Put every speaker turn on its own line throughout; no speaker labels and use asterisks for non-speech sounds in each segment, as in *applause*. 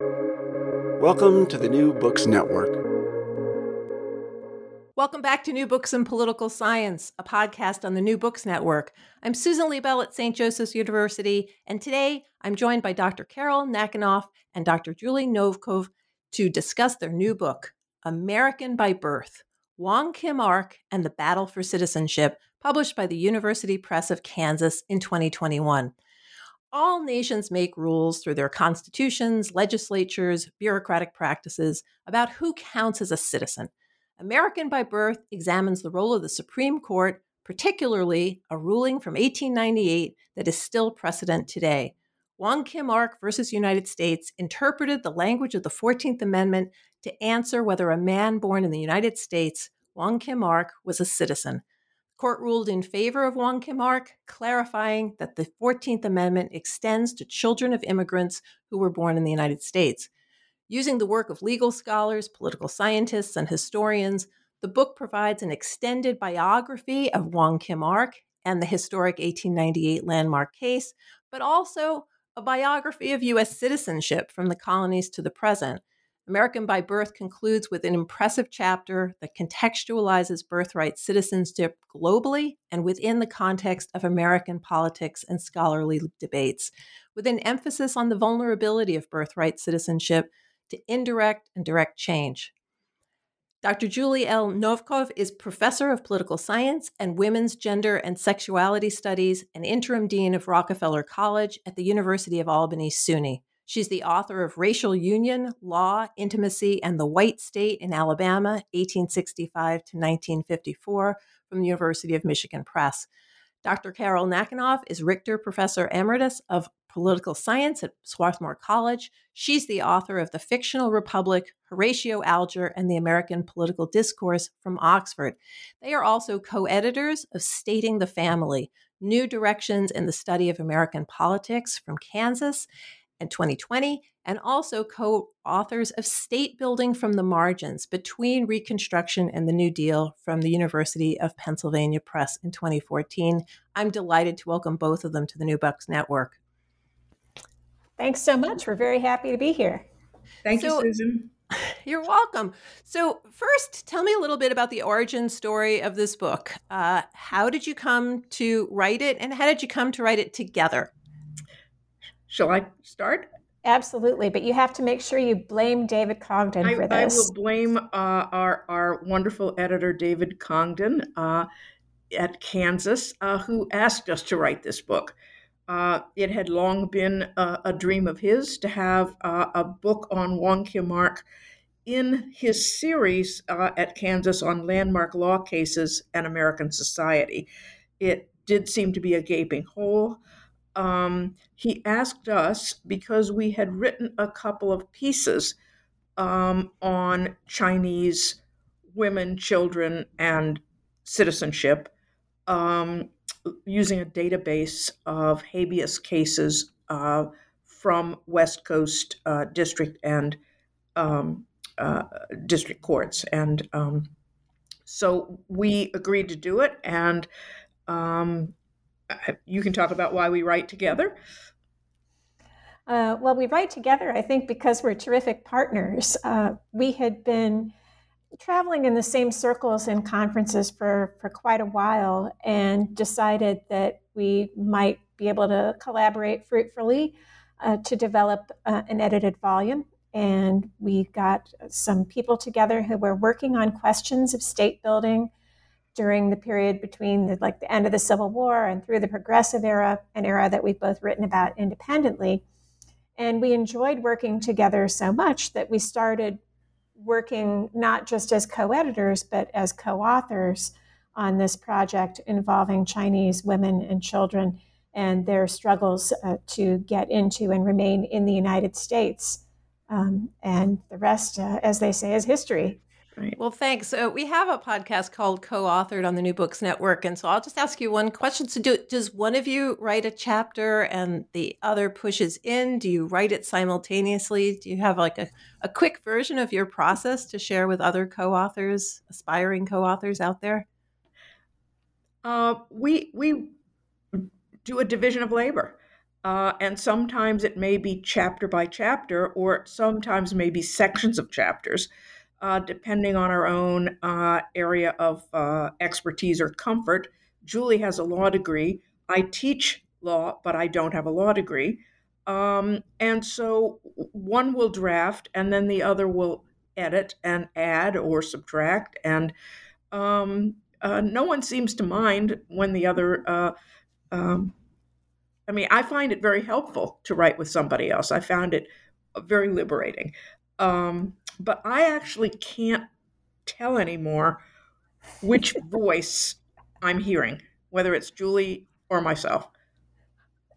Welcome to the New Books Network.
Welcome back to New Books in Political Science, a podcast on the New Books Network. I'm Susan Liebell at St. Joseph's University, and today I'm joined by Dr. Carol Nackenoff and Dr. Julie Novkov to discuss their new book, American by Birth Wong Kim Ark and the Battle for Citizenship, published by the University Press of Kansas in 2021. All nations make rules through their constitutions, legislatures, bureaucratic practices about who counts as a citizen. American by Birth examines the role of the Supreme Court, particularly a ruling from 1898 that is still precedent today. Wong Kim Ark versus United States interpreted the language of the 14th Amendment to answer whether a man born in the United States, Wong Kim Ark, was a citizen court ruled in favor of Wong Kim Ark, clarifying that the 14th Amendment extends to children of immigrants who were born in the United States. Using the work of legal scholars, political scientists, and historians, the book provides an extended biography of Wong Kim Ark and the historic 1898 landmark case, but also a biography of U.S. citizenship from the colonies to the present. American by Birth concludes with an impressive chapter that contextualizes birthright citizenship globally and within the context of American politics and scholarly debates, with an emphasis on the vulnerability of birthright citizenship to indirect and direct change. Dr. Julie L. Novkov is professor of political science and women's gender and sexuality studies and interim dean of Rockefeller College at the University of Albany SUNY. She's the author of Racial Union, Law, Intimacy, and the White State in Alabama, 1865 to 1954, from the University of Michigan Press. Dr. Carol Nackenoff is Richter Professor Emeritus of Political Science at Swarthmore College. She's the author of The Fictional Republic, Horatio Alger, and the American Political Discourse from Oxford. They are also co editors of Stating the Family New Directions in the Study of American Politics from Kansas and 2020, and also co authors of State Building from the Margins Between Reconstruction and the New Deal from the University of Pennsylvania Press in 2014. I'm delighted to welcome both of them to the New Books Network.
Thanks so much. We're very happy to be here.
Thank
so,
you, Susan. *laughs*
You're welcome. So, first, tell me a little bit about the origin story of this book. Uh, how did you come to write it, and how did you come to write it together?
Shall I start?
Absolutely, but you have to make sure you blame David Congdon
I,
for this.
I will blame uh, our our wonderful editor David Congdon uh, at Kansas, uh, who asked us to write this book. Uh, it had long been a, a, dream of his to have uh, a book on Wong Kim Ark in his series uh, at Kansas on landmark law cases and American society. It did seem to be a gaping hole um, he asked us because we had written a couple of pieces um, on Chinese women, children, and citizenship um, using a database of habeas cases uh, from West Coast uh, District and um, uh, district courts. And um, so we agreed to do it. And um, you can talk about why we write together.
Uh, well, we write together, I think, because we're terrific partners. Uh, we had been traveling in the same circles and conferences for, for quite a while and decided that we might be able to collaborate fruitfully uh, to develop uh, an edited volume. And we got some people together who were working on questions of state building during the period between the, like the end of the Civil War and through the Progressive era, an era that we've both written about independently. And we enjoyed working together so much that we started working not just as co editors, but as co authors on this project involving Chinese women and children and their struggles uh, to get into and remain in the United States. Um, and the rest, uh, as they say, is history.
Right. Well, thanks. Uh, we have a podcast called Co-authored on the New Books Network, and so I'll just ask you one question. So, do, does one of you write a chapter and the other pushes in? Do you write it simultaneously? Do you have like a, a quick version of your process to share with other co-authors, aspiring co-authors out there?
Uh, we we do a division of labor. Uh, and sometimes it may be chapter by chapter, or sometimes maybe sections of chapters uh, depending on our own uh, area of uh, expertise or comfort. Julie has a law degree. I teach law, but I don't have a law degree. Um, and so one will draft, and then the other will edit and add or subtract. And um, uh, no one seems to mind when the other. Uh, um, I mean, I find it very helpful to write with somebody else. I found it very liberating. Um, but I actually can't tell anymore which *laughs* voice I'm hearing, whether it's Julie or myself.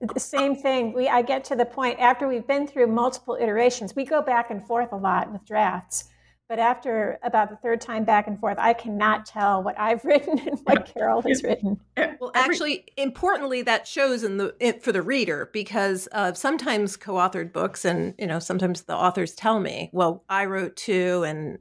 The same thing. We I get to the point after we've been through multiple iterations. We go back and forth a lot with drafts, but after about the third time back and forth, I cannot tell what I've *laughs* written and what Carol has written.
Well, actually, importantly, that shows in the in, for the reader because uh, sometimes co-authored books, and you know, sometimes the authors tell me, "Well, I wrote two, and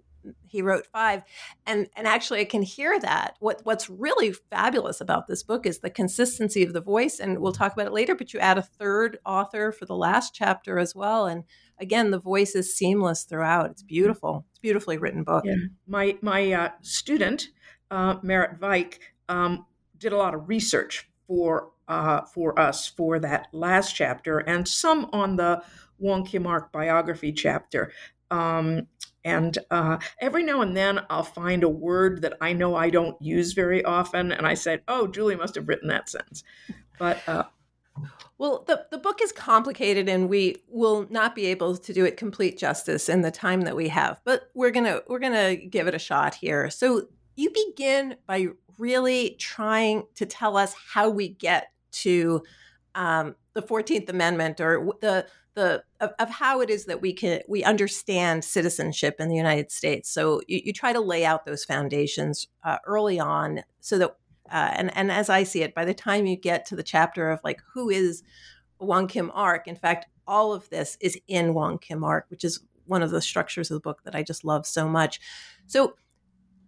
he wrote five. And and actually i can hear that. What what's really fabulous about this book is the consistency of the voice and we'll talk about it later but you add a third author for the last chapter as well and again the voice is seamless throughout it's beautiful it's beautifully written book
yeah. my my uh, student uh, merritt vike um, did a lot of research for uh, for us for that last chapter and some on the Wong Kim Ark biography chapter um, and uh, every now and then I'll find a word that I know I don't use very often. And I said, oh, Julie must have written that sentence. But uh,
well, the, the book is complicated and we will not be able to do it complete justice in the time that we have, but we're gonna we're gonna give it a shot here. So you begin by really trying to tell us how we get to um, the Fourteenth Amendment or the the of, of, how it is that we can we understand citizenship in the United States. So you, you try to lay out those foundations uh, early on, so that uh, and and as I see it, by the time you get to the chapter of like who is Wong Kim Ark, in fact, all of this is in Wong Kim Ark, which is one of the structures of the book that I just love so much. So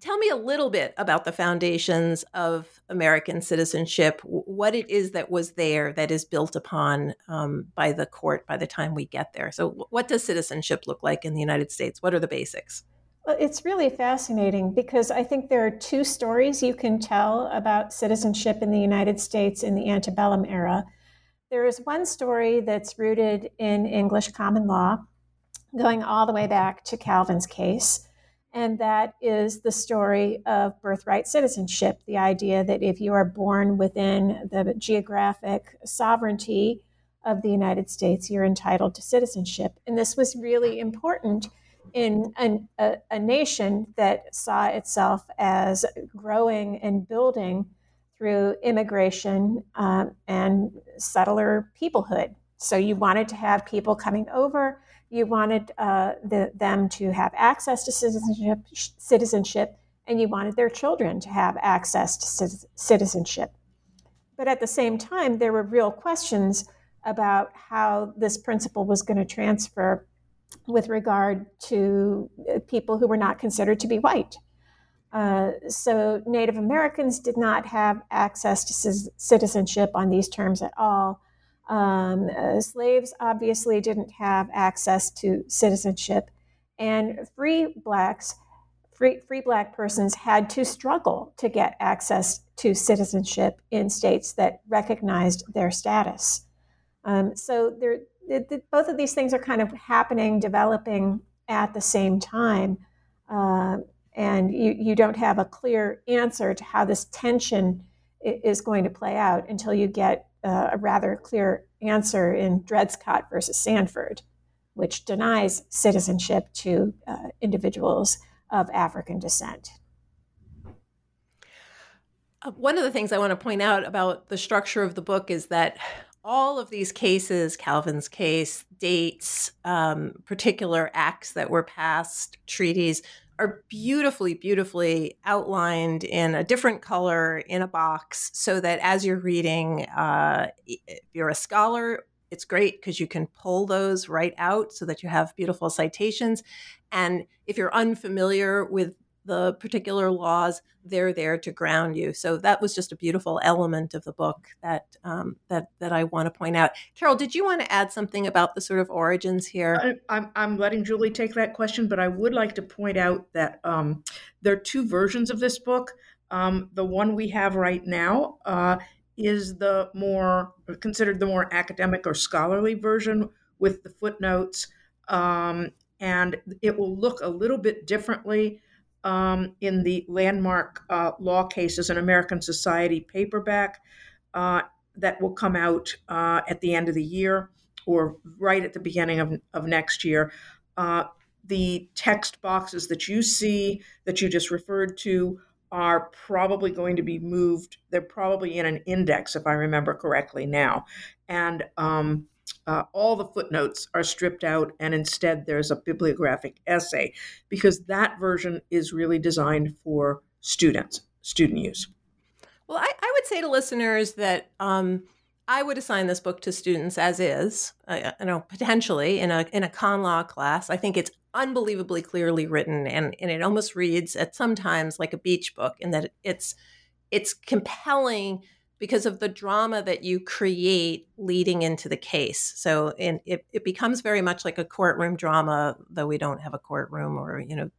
Tell me a little bit about the foundations of American citizenship, what it is that was there that is built upon um, by the court by the time we get there. So, what does citizenship look like in the United States? What are the basics?
Well, it's really fascinating because I think there are two stories you can tell about citizenship in the United States in the antebellum era. There is one story that's rooted in English common law, going all the way back to Calvin's case and that is the story of birthright citizenship the idea that if you are born within the geographic sovereignty of the United States, you're entitled to citizenship. And this was really important in an, a, a, nation that saw itself as growing and building through immigration um, and settler peoplehood. So you wanted to have people coming over you wanted uh, the, them to have access to citizenship, citizenship, and you wanted their children to have access to citizenship. But at the same time, there were real questions about how this principle was going to transfer with regard to uh, people who were not considered to be white. Uh, so Native Americans did not have access to c- citizenship on these terms at all. Um, uh, slaves obviously didn't have access to citizenship, and free blacks, free, free black persons had to struggle to get access to citizenship in states that recognized their status. Um, so there, both of these things are kind of happening, developing at the same time. Uh, and you, you don't have a clear answer to how this tension is going to play out until you get uh, a rather clear answer in Dred Scott versus Sandford, which denies citizenship to uh, individuals of African descent.
Uh, one of the things I want to point out about the structure of the book is that all of these cases, Calvin's case, dates, um, particular acts that were passed, treaties, are beautifully, beautifully outlined in a different color in a box so that as you're reading, uh, if you're a scholar, it's great because you can pull those right out so that you have beautiful citations. And if you're unfamiliar with the particular laws they're there to ground you. So that was just a beautiful element of the book that um, that that i want to point out. Carol did you want to add something about the sort of origins here?
I, am I'm letting julie take that question but i would like to point out that um, there are two versions of this book. Um, the one we have right now uh, is the more considered the more academic or scholarly version with the footnotes um, and it will look a little bit differently um, in the landmark uh, law cases, an American Society paperback uh, that will come out uh, at the end of the year or right at the beginning of, of next year. Uh, the text boxes that you see that you just referred to are probably going to be moved. They're probably in an index, if I remember correctly now. And um, uh, all the footnotes are stripped out, and instead there's a bibliographic essay because that version is really designed for students, student use.
Well, I, I would say to listeners that um, I would assign this book to students as is, uh, you know, potentially in a in a con law class. I think it's unbelievably clearly written, and and it almost reads at sometimes like a beach book in that it's it's compelling because of the drama that you create leading into the case. So and it, it becomes very much like a courtroom drama, though we don't have a courtroom or, you know,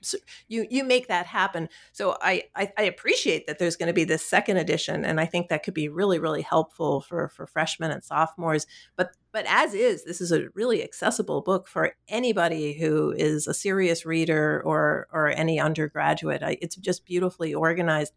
so you you make that happen. So I, I, I appreciate that there's going to be this second edition, and I think that could be really really helpful for for freshmen and sophomores. But but as is, this is a really accessible book for anybody who is a serious reader or or any undergraduate. I, it's just beautifully organized.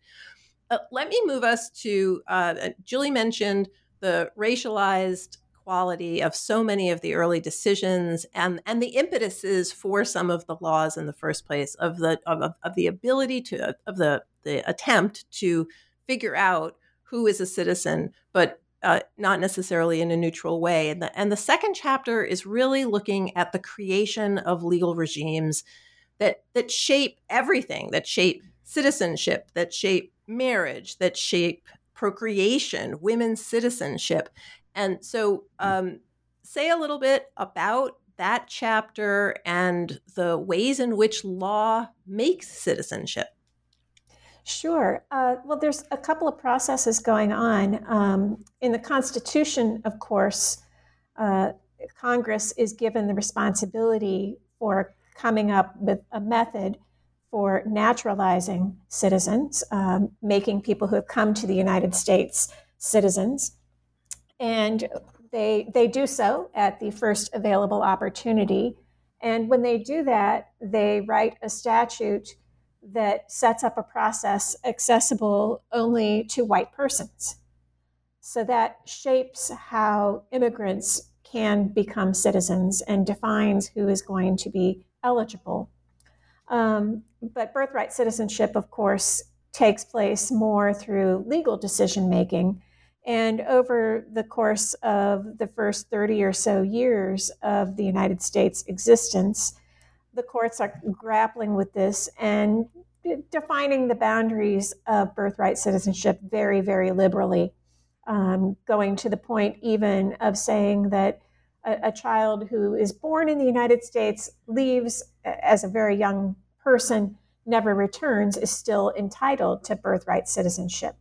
Uh, let me move us to uh, uh, Julie mentioned the racialized quality of so many of the early decisions and and the impetuses for some of the laws in the first place of the of, of the ability to of the the attempt to figure out who is a citizen but uh, not necessarily in a neutral way. And the, and the second chapter is really looking at the creation of legal regimes that that shape everything that shape citizenship that shape marriage, that shape procreation, women's citizenship. And so, um, say a little bit about that chapter and the ways in which law makes citizenship.
Sure. Uh, well, there's a couple of processes going on. Um, in the Constitution, of course, uh, Congress is given the responsibility for coming up with a method for naturalizing citizens, um, making people who have come to the United States citizens. And they, they do so at the first available opportunity. And when they do that, they write a statute that sets up a process accessible only to white persons. So that shapes how immigrants can become citizens and defines who is going to be eligible um, but birthright citizenship, of course, takes place more through legal decision making. And over the course of the first 30 or so years of the United States' existence, the courts are grappling with this and defining the boundaries of birthright citizenship very, very liberally, um, going to the point even of saying that a, a child who is born in the United States, leaves as a very young person, never returns, is still entitled to birthright citizenship.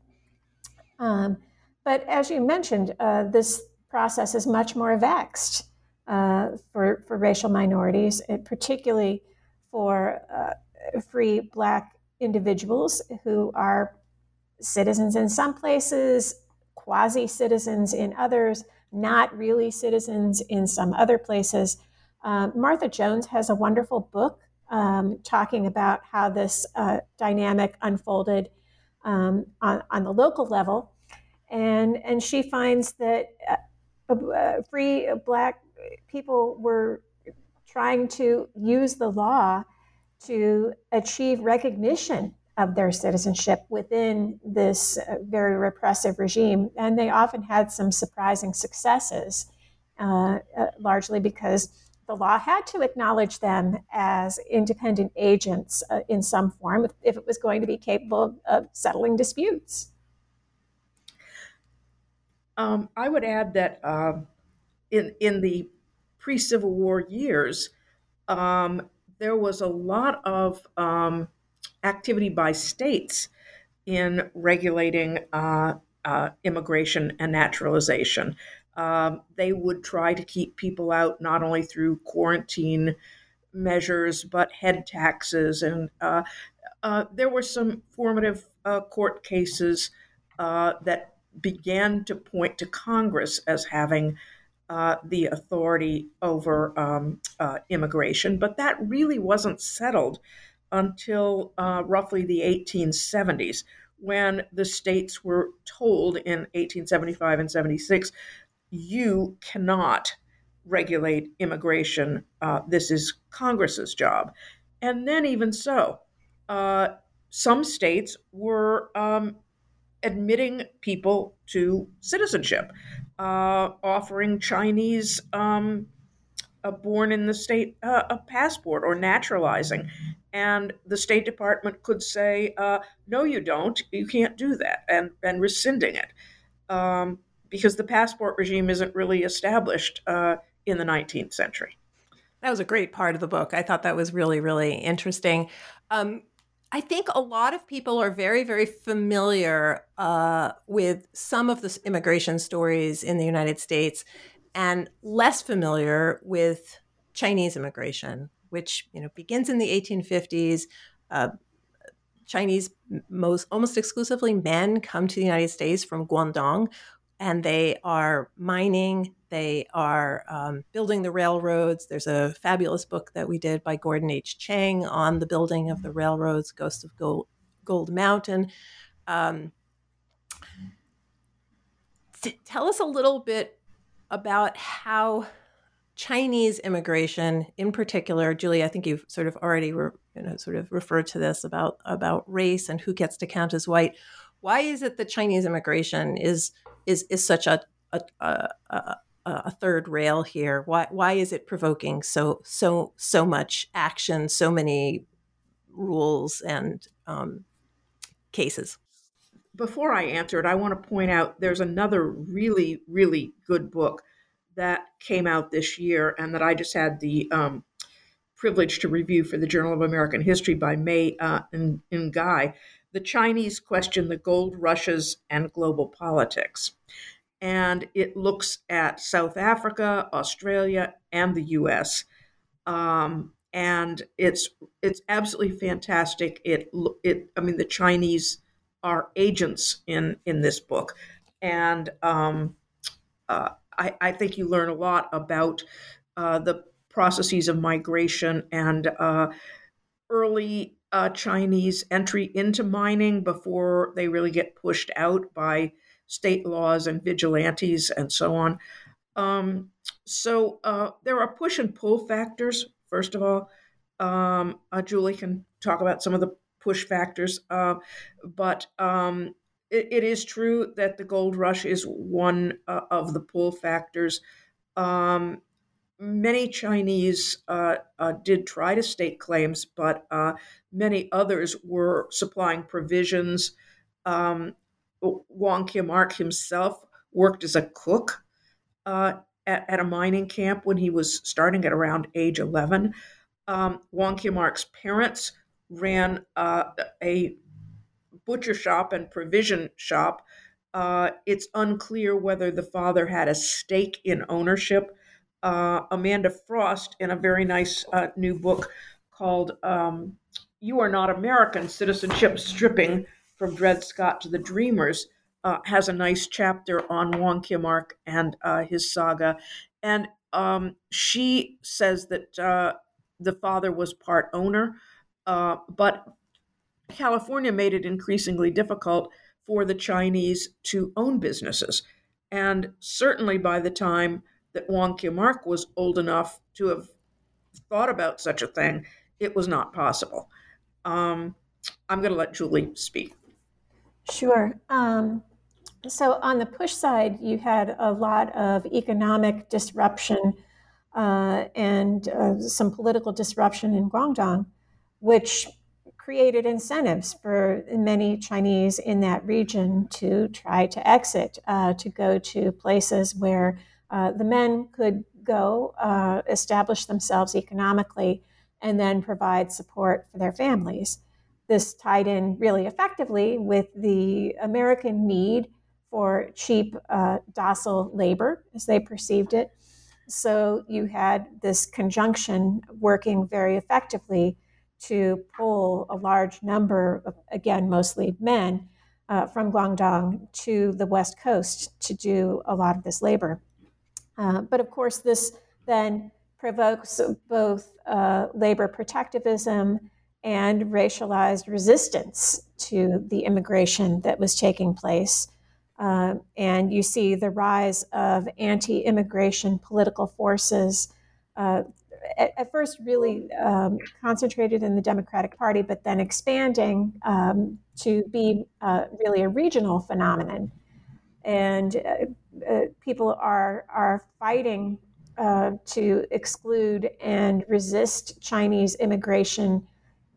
Um, but as you mentioned, uh, this process is much more vexed uh, for, for racial minorities, particularly for uh, free Black individuals who are citizens in some places, quasi citizens in others, not really citizens in some other places. Uh, Martha Jones has a wonderful book um, talking about how this uh, dynamic unfolded um, on, on the local level. And, and she finds that uh, uh free black people were trying to use the law to achieve recognition of their citizenship within this uh, very repressive regime. And they often had some surprising successes, uh, uh, largely because the law had to acknowledge them as independent agents uh, in some form if, if, it was going to be capable of, of settling disputes.
Um, I would add that um, in in the pre Civil War years, um, there was a lot of um, activity by states in regulating uh, uh, immigration and naturalization. Um, they would try to keep people out not only through quarantine measures, but head taxes. And uh, uh there were some formative uh, court cases uh, that began to point to Congress as having uh, the authority over um, uh, immigration, but that really wasn't settled until uh, roughly the 1870s, when the states were told in 1875 and 76 you cannot regulate immigration. Uh, this is Congress's job. And then, even so, uh, some states were um, admitting people to citizenship, uh, offering Chinese um, born in the state uh, a passport or naturalizing. And the State Department could say, uh, no, you don't. You can't do that, and, and rescinding it. Um, because the passport regime isn't really established uh, in the 19th century.
That was a great part of the book. I thought that was really, really interesting. Um, I think a lot of people are very, very familiar uh, with some of the immigration stories in the United States and less familiar with Chinese immigration, which you know begins in the 1850s. Uh, Chinese, most almost exclusively men, come to the United States from Guangdong, and they are mining. They are um, building the railroads. There's a fabulous book that we did by Gordon H. Chang on the building of the railroads, Ghost of Gold, Gold Mountain. Um, t- tell us a little bit about how Chinese immigration, in particular, Julie, I think you've sort of already re- you know, sort of referred to this about about race and who gets to count as white. Why is it that Chinese immigration is is is such a a, a, a, a third rail here? Why why is it provoking so so so much action, so many rules and um, cases?
Before I answer it, I want to point out there's another really, really good book that came out this year and that I just had the um, privilege to review for the Journal of American History by Mae uh, Ngai. The Chinese Question, the Gold Rushes, and Global Politics. And it looks at South Africa, Australia, and the US. Um, and it's it's absolutely fantastic. It it I mean the Chinese are agents in in this book, and um, uh, I, I, think you learn a lot about uh, the processes of migration and uh, early uh, Chinese entry into mining before they really get pushed out by state laws and vigilantes and so on. Um, so uh, there are push and pull factors. First of all, um, uh, Julie can talk about some of the push factors. Uh, but um, it, it is true that the gold rush is one uh, of the pull factors. Um, many Chinese uh, uh did try to stake claims, but uh, many others were supplying provisions. Um, Wong Kim Ark himself worked as a cook uh, at, at, a mining camp when he was starting at around age 11. Um, Wong Kim Ark's parents ran uh, a butcher shop and provision shop. Uh, it's unclear whether the father had a stake in ownership. Uh, Amanda Frost, in a very nice uh, new book called um, You Are Not American Citizenship Stripping from Dred Scott to the Dreamers, uh, has a nice chapter on Wong Kim Ark and uh, his saga. And um, she says that the father was part owner, uh, but California made it increasingly difficult for the Chinese to own businesses. And certainly by the time that Wong Kim Ark was old enough to have thought about such a thing, it was not possible. Um, I'm going to let Julie speak.
Sure. Um, so on the push side, you had a lot of economic disruption uh, and uh, some political disruption in Guangdong, which created incentives for many Chinese in that region to try to exit, uh, to go to places where uh, the men could go, uh, establish themselves economically, and then provide support for their families. This tied in really effectively with the American need for cheap, uh, docile labor, as they perceived it. So you had this conjunction working very effectively to pull a large number of, again, mostly men, uh, from Guangdong to the West Coast to do a lot of this labor. Uh, but of course, this then provokes both uh, labor protectivism and racialized resistance to the immigration that was taking place uh, and you see the rise of anti immigration political forces, uh, at, at, first really um, concentrated in the Democratic Party, but then expanding um, to be uh, really a regional phenomenon. And uh, uh, people are, are fighting uh, to exclude and resist Chinese immigration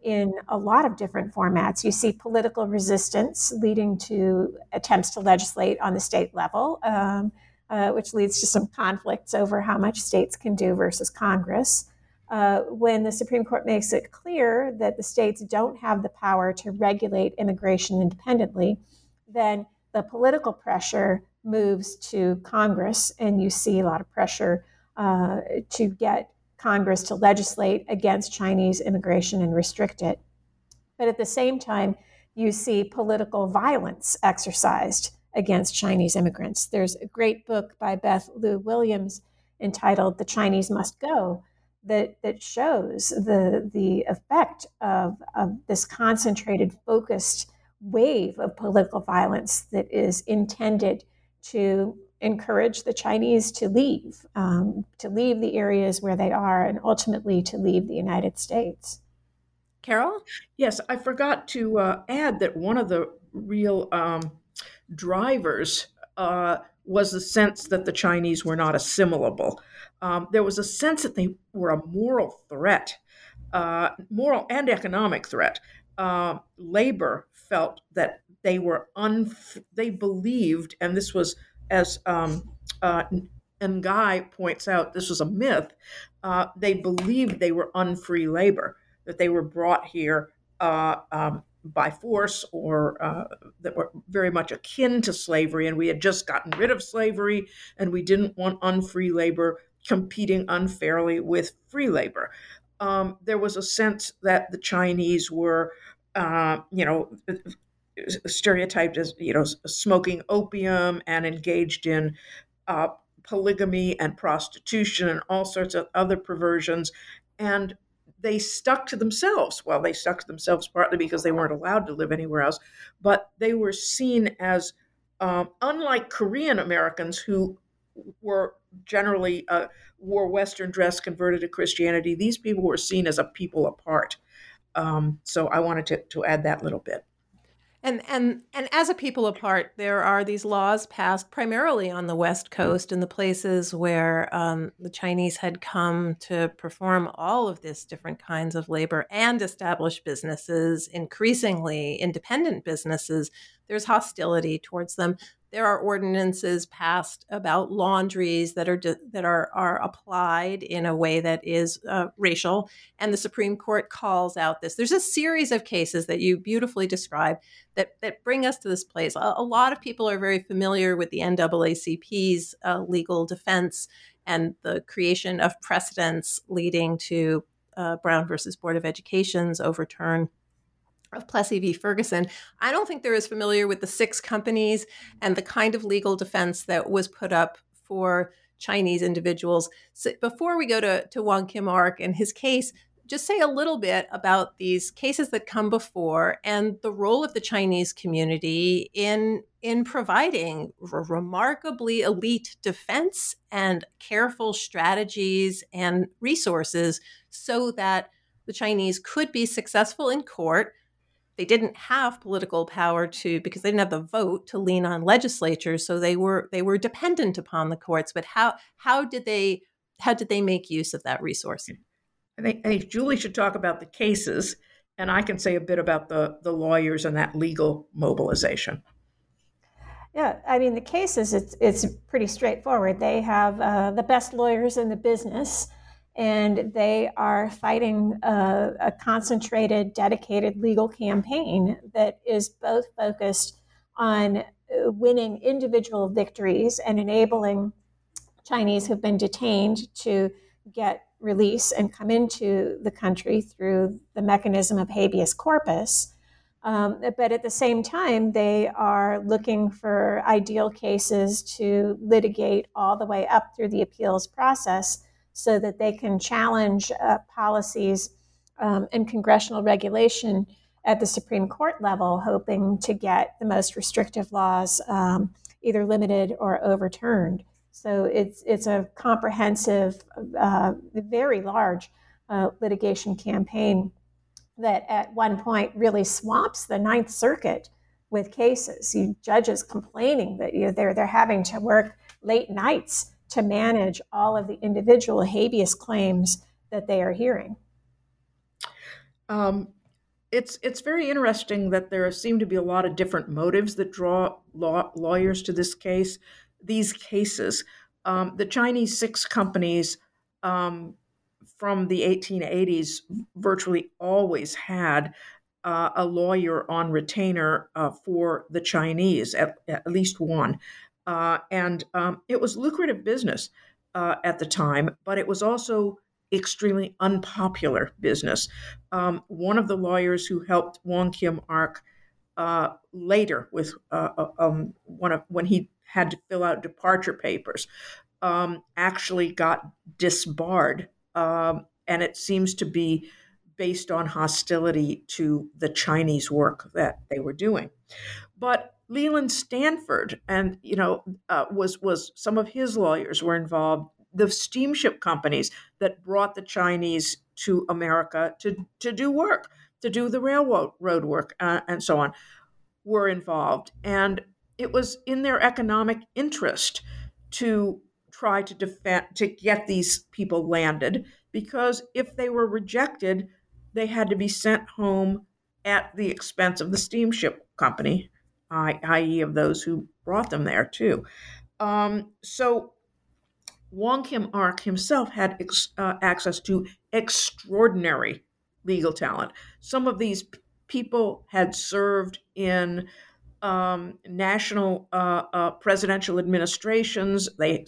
in a lot of different formats. You see political resistance leading to attempts to legislate on the state level, um, uh, which leads to some conflicts over how much states can do versus Congress. Uh, when the Supreme Court makes it clear that the states don't have the power to regulate immigration independently, then the political pressure moves to Congress, and you see a lot of pressure uh, to get Congress to legislate against Chinese immigration and restrict it. But at the same time, you see political violence exercised against Chinese immigrants. There's a great book by Beth Lew-Williams entitled The Chinese Must Go that, that shows the, the effect of, of this concentrated, focused wave of political violence that is intended to encourage the Chinese to leave, um, to leave the areas where they are, and ultimately to leave the United States.
Carol?
Yes, I forgot to uh, add that one of the real um, drivers uh, was the sense that the Chinese were not assimilable. Um, there was a sense that they were a moral threat, uh, moral and economic threat. Uh, labor felt that they were un. They believed, and this was as um, uh, Ngai points out, this was a myth. Uh, they believed they were unfree labor, that they were brought here uh, um, by force or uh, that were very much akin to slavery, and we had just gotten rid of slavery, and we didn't want unfree labor competing unfairly with free labor. Um, there was a sense that the Chinese were, uh, you know, stereotyped as you know smoking opium and engaged in uh, polygamy and prostitution and all sorts of other perversions and they stuck to themselves. Well they stuck to themselves partly because they weren't allowed to live anywhere else but they were seen as um, unlike korean americans who were generally uh, wore western dress converted to christianity. These people were seen as a people apart. Um, so i wanted to, to add that little bit
and and and as a people apart, there are these laws passed primarily on the West Coast in the places where um, the Chinese had come to perform all of this different kinds of labor and establish businesses, increasingly independent businesses. There's hostility towards them. There are ordinances passed about laundries that are that are are applied in a way that is uh, racial, and the Supreme Court calls out this. There's a series of cases that you beautifully describe that that bring us to this place. A, a lot of people are very familiar with the NAACP's uh, legal defense and the creation of precedents leading to uh, Brown versus Board of Education's overturn of Plessy v. Ferguson, I don't think they're as familiar with the six companies and the kind of legal defense that was put up for Chinese individuals. So before we go to, to Wong Kim Ark and his case, just say a little bit about these cases that come before and the role of the Chinese community in in providing remarkably elite defense and careful strategies and resources so that the Chinese could be successful in court they didn't have political power to because they didn't have the vote to lean on legislatures so they were they were dependent upon the courts but how how did they how did they make use of that resource?
I think, I think julie should talk about the cases and i can say a bit about the the lawyers and that legal mobilization.
Yeah, I mean the cases it's it's pretty straightforward. They have uh, the best lawyers in the business and they are fighting a, a, concentrated, dedicated legal campaign that is both focused on winning individual victories and enabling Chinese who've been detained to get release and come into the country through the mechanism of habeas corpus. Um, but at the same time, they are looking for ideal cases to litigate all the way up through the appeals process so that they can challenge uh, policies um, and congressional regulation at the Supreme Court level, hoping to get the most restrictive laws um, either limited or overturned. So it's it's a comprehensive, uh, very large uh, litigation campaign that at one point really swamps the Ninth Circuit with cases. You judges complaining that you know, they're they're having to work late nights to manage all of the individual habeas claims that they are hearing.
Um, it's it's very interesting that there seem to be a lot of different motives that draw law, lawyers to this case, these cases. Um, the Chinese six companies um, from the 1880s virtually always had uh, a lawyer on retainer uh, for the Chinese, at, at least one. Uh, and um, it was lucrative business uh, at the time, but it was also extremely unpopular business. Um, one of the lawyers who helped Wong Kim Ark uh, later with uh, uh, um, one of when he had to fill out departure papers um, actually got disbarred, um, and it seems to be based on hostility to the Chinese work that they were doing. But Leland Stanford, and you know, uh, was was some of his lawyers were involved. The steamship companies that brought the Chinese to America to to do work, to do the railroad road work, uh, and so on, were involved, and it was in their economic interest to try to defend to get these people landed because if they were rejected, they had to be sent home at the expense of the steamship company i.e., of those who brought them there too. Um, so Wong Kim Ark himself had ex- uh, access to extraordinary legal talent. Some of these p- people had served in um, national uh, uh, presidential administrations. They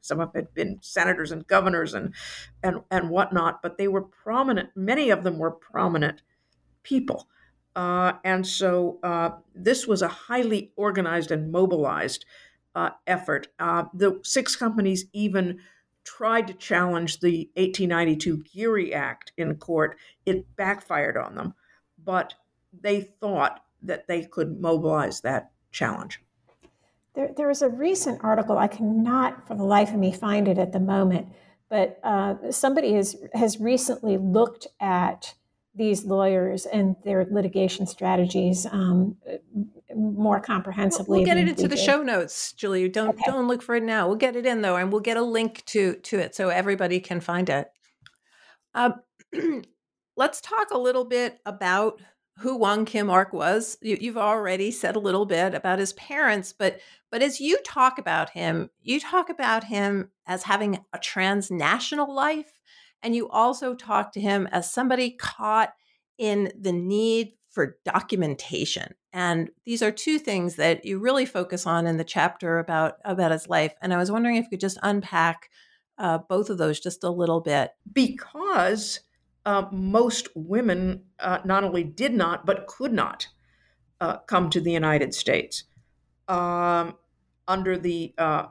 some of them had been senators and governors and and and whatnot, but they were prominent. Many of them were prominent people. Uh, and so uh, this was a highly organized and mobilized uh, effort. Uh, the six companies even tried to challenge the 1892 Geary Act in court. It backfired on them, but they thought that they could mobilize that challenge.
There, there was a recent article, I cannot for the life of me find it at the moment, but uh, somebody has, has recently looked at these lawyers and their litigation strategies um, more comprehensively.
We'll, get it into the did. show notes, Julie. Don't okay. don't look for it now. We'll get it in though, and we'll get a link to to it so everybody can find it. Uh, *clears throat* let's talk a little bit about who Wong Kim Ark was. You, you've already said a little bit about his parents, but but as you talk about him, you talk about him as having a transnational life, and you also talk to him as somebody caught in the need for documentation. And these are two things that you really focus on in the chapter about about his life. And I was wondering if you could just unpack uh, both of those just a little bit.
Because uh, most women uh, not only did not, but could not uh, come to the United States um, under the uh,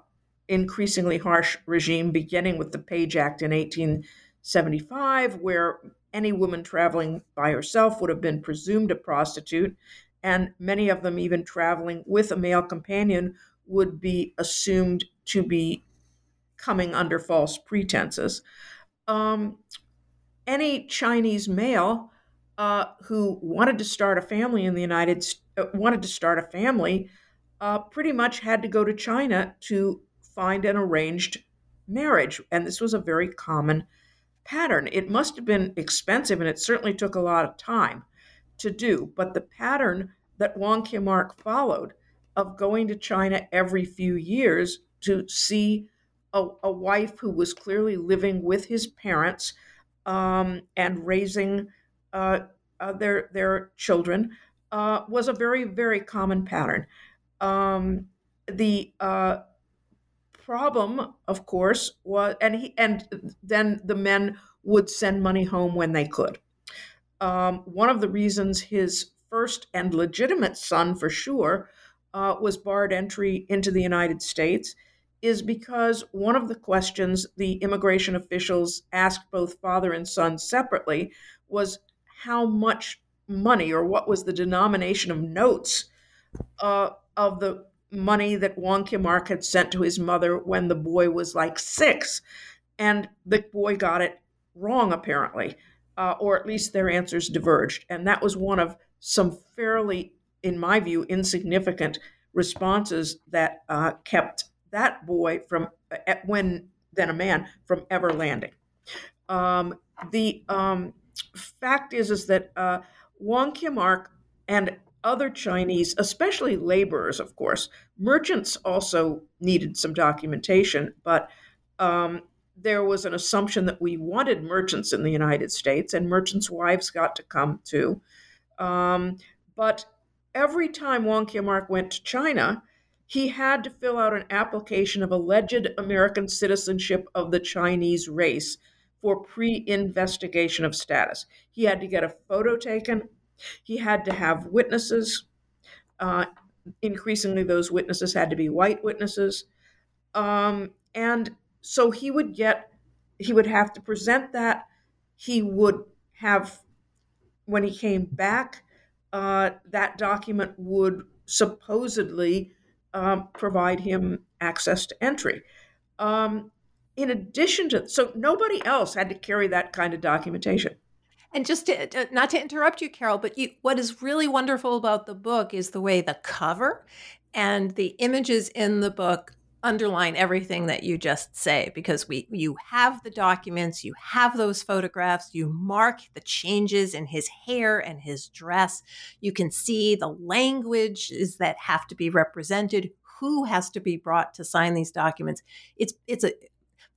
increasingly harsh regime, beginning with the Page Act in 1875, where any woman traveling by herself would have been presumed a prostitute, and many of them, even traveling with a male companion, would be assumed to be coming under false pretenses. Um, any Chinese male uh, who wanted to start a family in the United uh, wanted to start a family uh, pretty much had to go to China to find an arranged marriage, and this was a very common pattern. It must have been expensive, and it certainly took a lot of time to do. But the pattern that Wong Kim Ark followed of going to China every few years to see a, a wife who was clearly living with his parents um, and raising uh, uh, their their children uh, was a very very common pattern. Um, the uh, problem, of course, was and he and then the men would send money home when they could. Um, one of the reasons his first and legitimate son, for sure, uh, was barred entry into the United States is because one of the questions the immigration officials asked both father and son separately was how much money or what was the denomination of notes uh, of the money that Wong Kim Ark had sent to his mother when the boy was like six. And the boy got it wrong, apparently, uh, or at least their answers diverged. And that was one of some fairly, in my view, insignificant responses that uh, kept that boy from when then a man from ever landing. Um, the um, fact is is that uh, Wong Kim Ark and other Chinese, especially laborers, of course, merchants also needed some documentation, but um, there was an assumption that we wanted merchants in the United States, and merchants' wives got to come too. Um, but every time Wong Kim Ark went to China, he had to fill out an application of alleged American citizenship of the Chinese race for pre investigation of status. He had to get a photo taken, he had to have witnesses. Uh, increasingly, those witnesses had to be white witnesses. Um, and so he would get, he would have to present that. He would have, when he came back, uh, that document would supposedly um, provide him access to entry. Um, in addition to, so nobody else had to carry that kind of documentation.
And just to, not to interrupt you, Carol, but you, what is really wonderful about the book is the way the cover and the images in the book underline everything that you just say because we you have the documents you have those photographs you mark the changes in his hair and his dress. You can see the languages that have to be represented who has to be brought to sign these documents. It's it's a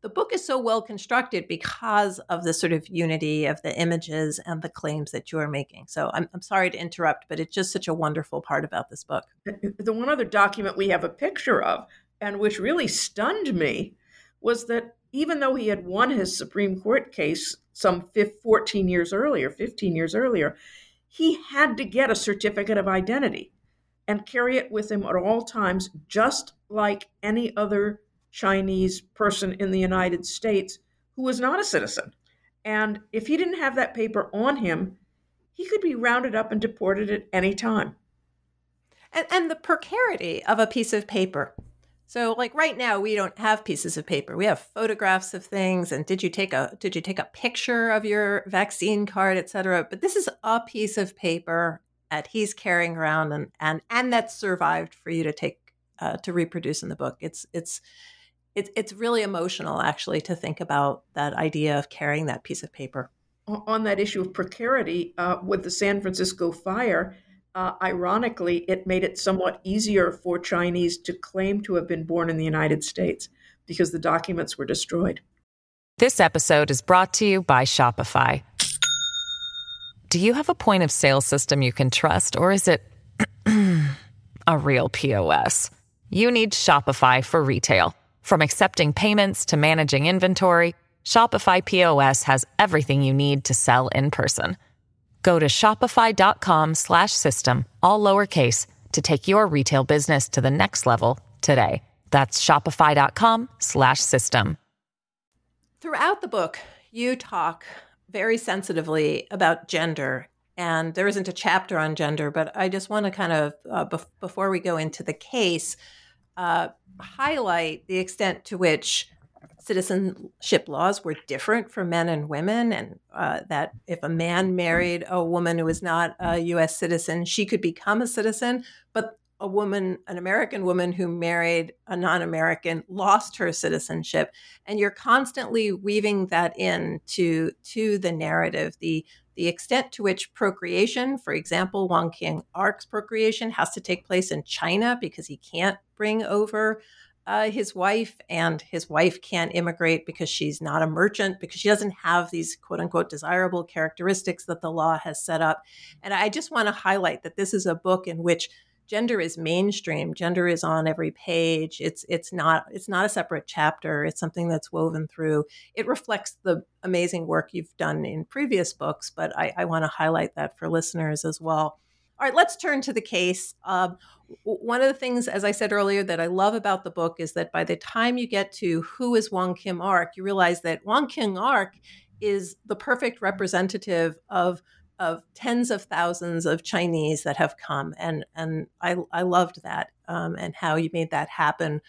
the book is so well constructed because of the sort of unity of the images and the claims that you're making. So I'm, I'm sorry to interrupt, but it's just such a wonderful part about this book.
Uh, the one other document we have a picture of and which really stunned me was that even though he had won his Supreme Court case some 14 years earlier, 15 years earlier, he had to get a certificate of identity and carry it with him at all times, just like any other Chinese person in the United States who was not a citizen. And if he didn't have that paper on him, he could be rounded up and deported at any time.
And, and the precarity of a piece of paper so like right now we don't have pieces of paper. We have photographs of things and did you take a did you take a picture of your vaccine card, etc. But this is a piece of paper that he's carrying around and and and that survived for you to take uh, to reproduce in the book. It's it's it's it's really emotional actually to think about that idea of carrying that piece of paper.
on that issue of precarity uh, with the San Francisco fire, uh, ironically, it made it somewhat easier for Chinese to claim to have been born in the United States because the documents were destroyed.
This episode is brought to you by Shopify. Do you have a point of sale system you can trust, or is it *clears throat* a real POS? You need Shopify for retail. From accepting payments to managing inventory, Shopify POS has everything you need to sell in person. Go to shopify.com/system all lowercase to take your retail business to the next level today. That's shopify.com/system.
Throughout the book, you talk very sensitively about gender and there isn't a chapter on gender, but I just want to kind of, uh, bef- before we go into the case, uh, highlight the extent to which citizenship laws were different for men and women, and uh, that if a man married a woman who was not a U.S. citizen, she could become a citizen, but a woman, an American woman who married a non American, lost her citizenship. And you're constantly weaving that in to, to the narrative, the, the extent to which procreation, for example, Wong Kim Ark's procreation, has to take place in China because he can't bring over uh, his wife, and his wife can't immigrate because she's not a merchant, because she doesn't have these quote unquote desirable characteristics that the law has set up. And I just want to highlight that this is a book in which gender is mainstream gender is on every page. It's it's not it's not a separate chapter. It's something that's woven through. It reflects the amazing work you've done in previous books but i, I want to highlight that for listeners as well all right let's turn to the case um, one of the things as i said earlier that i love about the book is that by the time you get to who is wong kim ark you realize that wong kim ark is the perfect representative of of tens of thousands of Chinese that have come, and and I I loved that um, and how you made that happen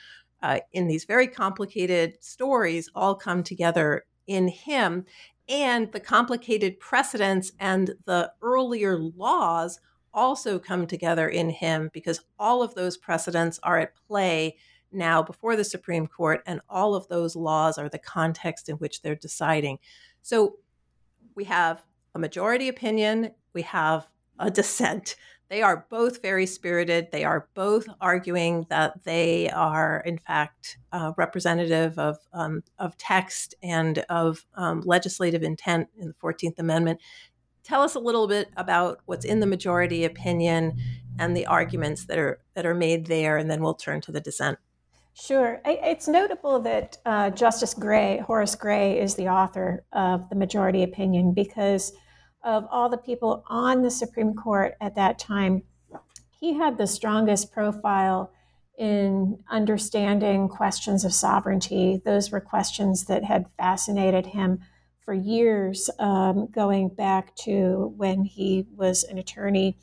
uh, in these very complicated stories all come together in him, and the complicated precedents and the earlier laws also come together in him because all of those precedents are at play now before the Supreme Court, and all of those laws are the context in which they're deciding. So we have a majority opinion, we have a *laughs* dissent. They are both very spirited. They are both arguing that they are, in fact, uh, representative of, um, of text and of um, legislative intent in the 14th Amendment. Tell us a little bit about what's in the majority opinion and the arguments that are that are made there, and then we'll turn to the dissent.
Sure. It's notable that uh, Justice Gray, Horace Gray, is the author of the majority opinion because of all the people on the Supreme Court at that time, he had the strongest profile in understanding questions of sovereignty. Those were questions that had fascinated him for years, um, going back to when he was an attorney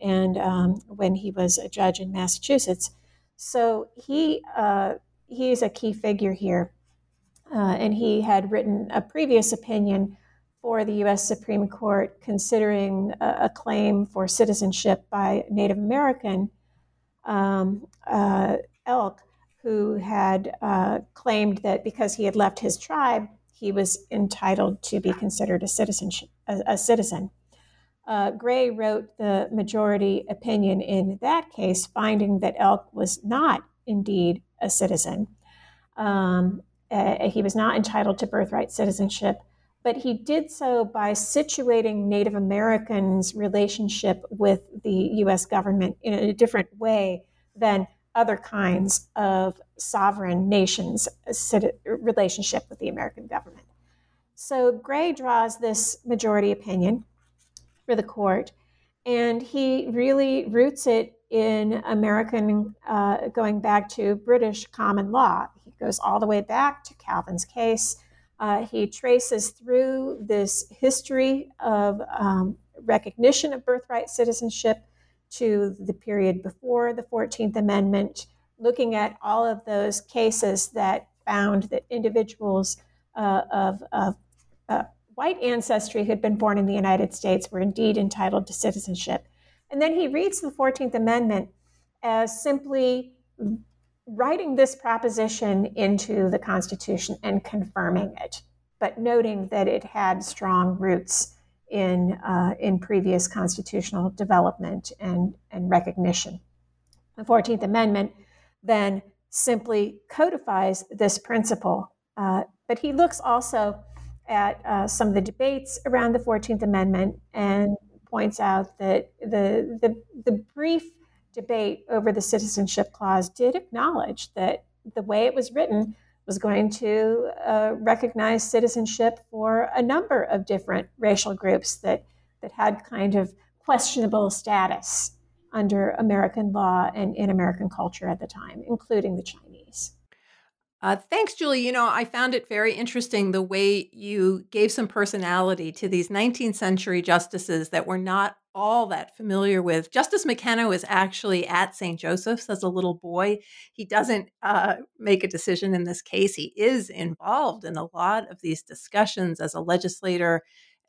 and um, when he was a judge in Massachusetts. So he uh, he's a key figure here, uh, and he had written a previous opinion for the U.S. Supreme Court considering a, a claim for citizenship by Native American um, uh, elk who had uh, claimed that because he had left his tribe, he was entitled to be considered a citizenship a, a citizen. Uh, Gray wrote the majority opinion in that case, finding that Elk was not indeed a citizen. Um, uh, he was not entitled to birthright citizenship but he did so by situating Native Americans' relationship with the US government in a different way than other kinds of sovereign nations' relationship with the American government. So Gray draws this majority opinion for the court, and he really roots it in American, uh, going back to British common law. He goes all the way back to Calvin's case uh, he traces through this history of um, recognition of birthright citizenship to the period before the 14th Amendment, looking at all of those cases that found that individuals uh, of, of uh, white ancestry who had been born in the United States were indeed entitled to citizenship. And then he reads the 14th Amendment as simply writing this proposition into the Constitution and confirming it, but noting that it had strong roots in, uh, in previous constitutional development and, and recognition. The 14th Amendment then simply codifies this principle, uh, but he looks also at uh, some of the debates around the 14th Amendment and points out that the, the, the brief debate over the citizenship clause did acknowledge that the way it was written was going to uh, recognize citizenship for a number of different racial groups that, that had kind of questionable status under American law and in American culture at the time, including the Chinese.
Uh, thanks, Julie. You know, I found it very interesting the way you gave some personality to these 19th century justices that were not all that familiar with. Justice McKenna was actually at St. Joseph's as a little boy. He doesn't uh, make a decision in this case. He is involved in a lot of these discussions as a legislator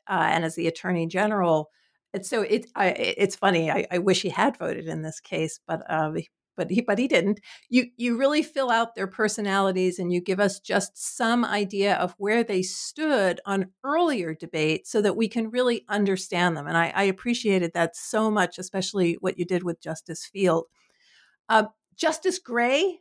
uh, and as the attorney general. And so it, I, it's funny. I, I, wish he had voted in this case, but uh, but he but he didn't. You you really fill out their personalities and you give us just some idea of where they stood on earlier debates so that we can really understand them. And I, I appreciated that so much, especially what you did with Justice Field. Uh, Justice Gray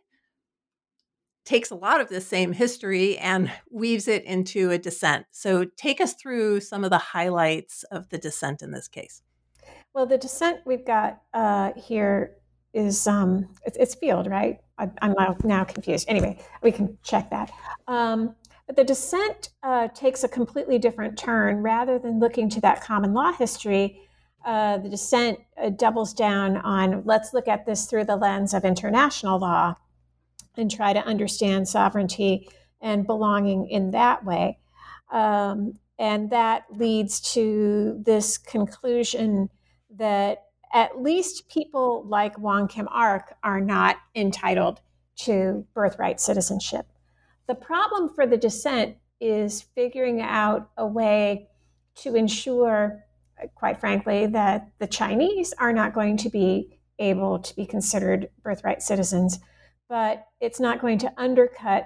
takes a lot of the same history and weaves it into a dissent. So take us through some of the highlights of the dissent in this case.
Well, the dissent we've got uh, here is um, it's, it's field, right? I, am now, confused. Anyway, we can check that. Um, but the dissent uh, takes a completely different turn. Rather than looking to that common law history, uh, the dissent uh, doubles down on let's look at this through the lens of international law and try to understand sovereignty and belonging in that way. Um, and that leads to this conclusion that at least people like Wong Kim Ark are not entitled to birthright citizenship. The problem for the dissent is figuring out a way to ensure, quite frankly, that the Chinese are not going to be able to be considered birthright citizens, but it's not going to undercut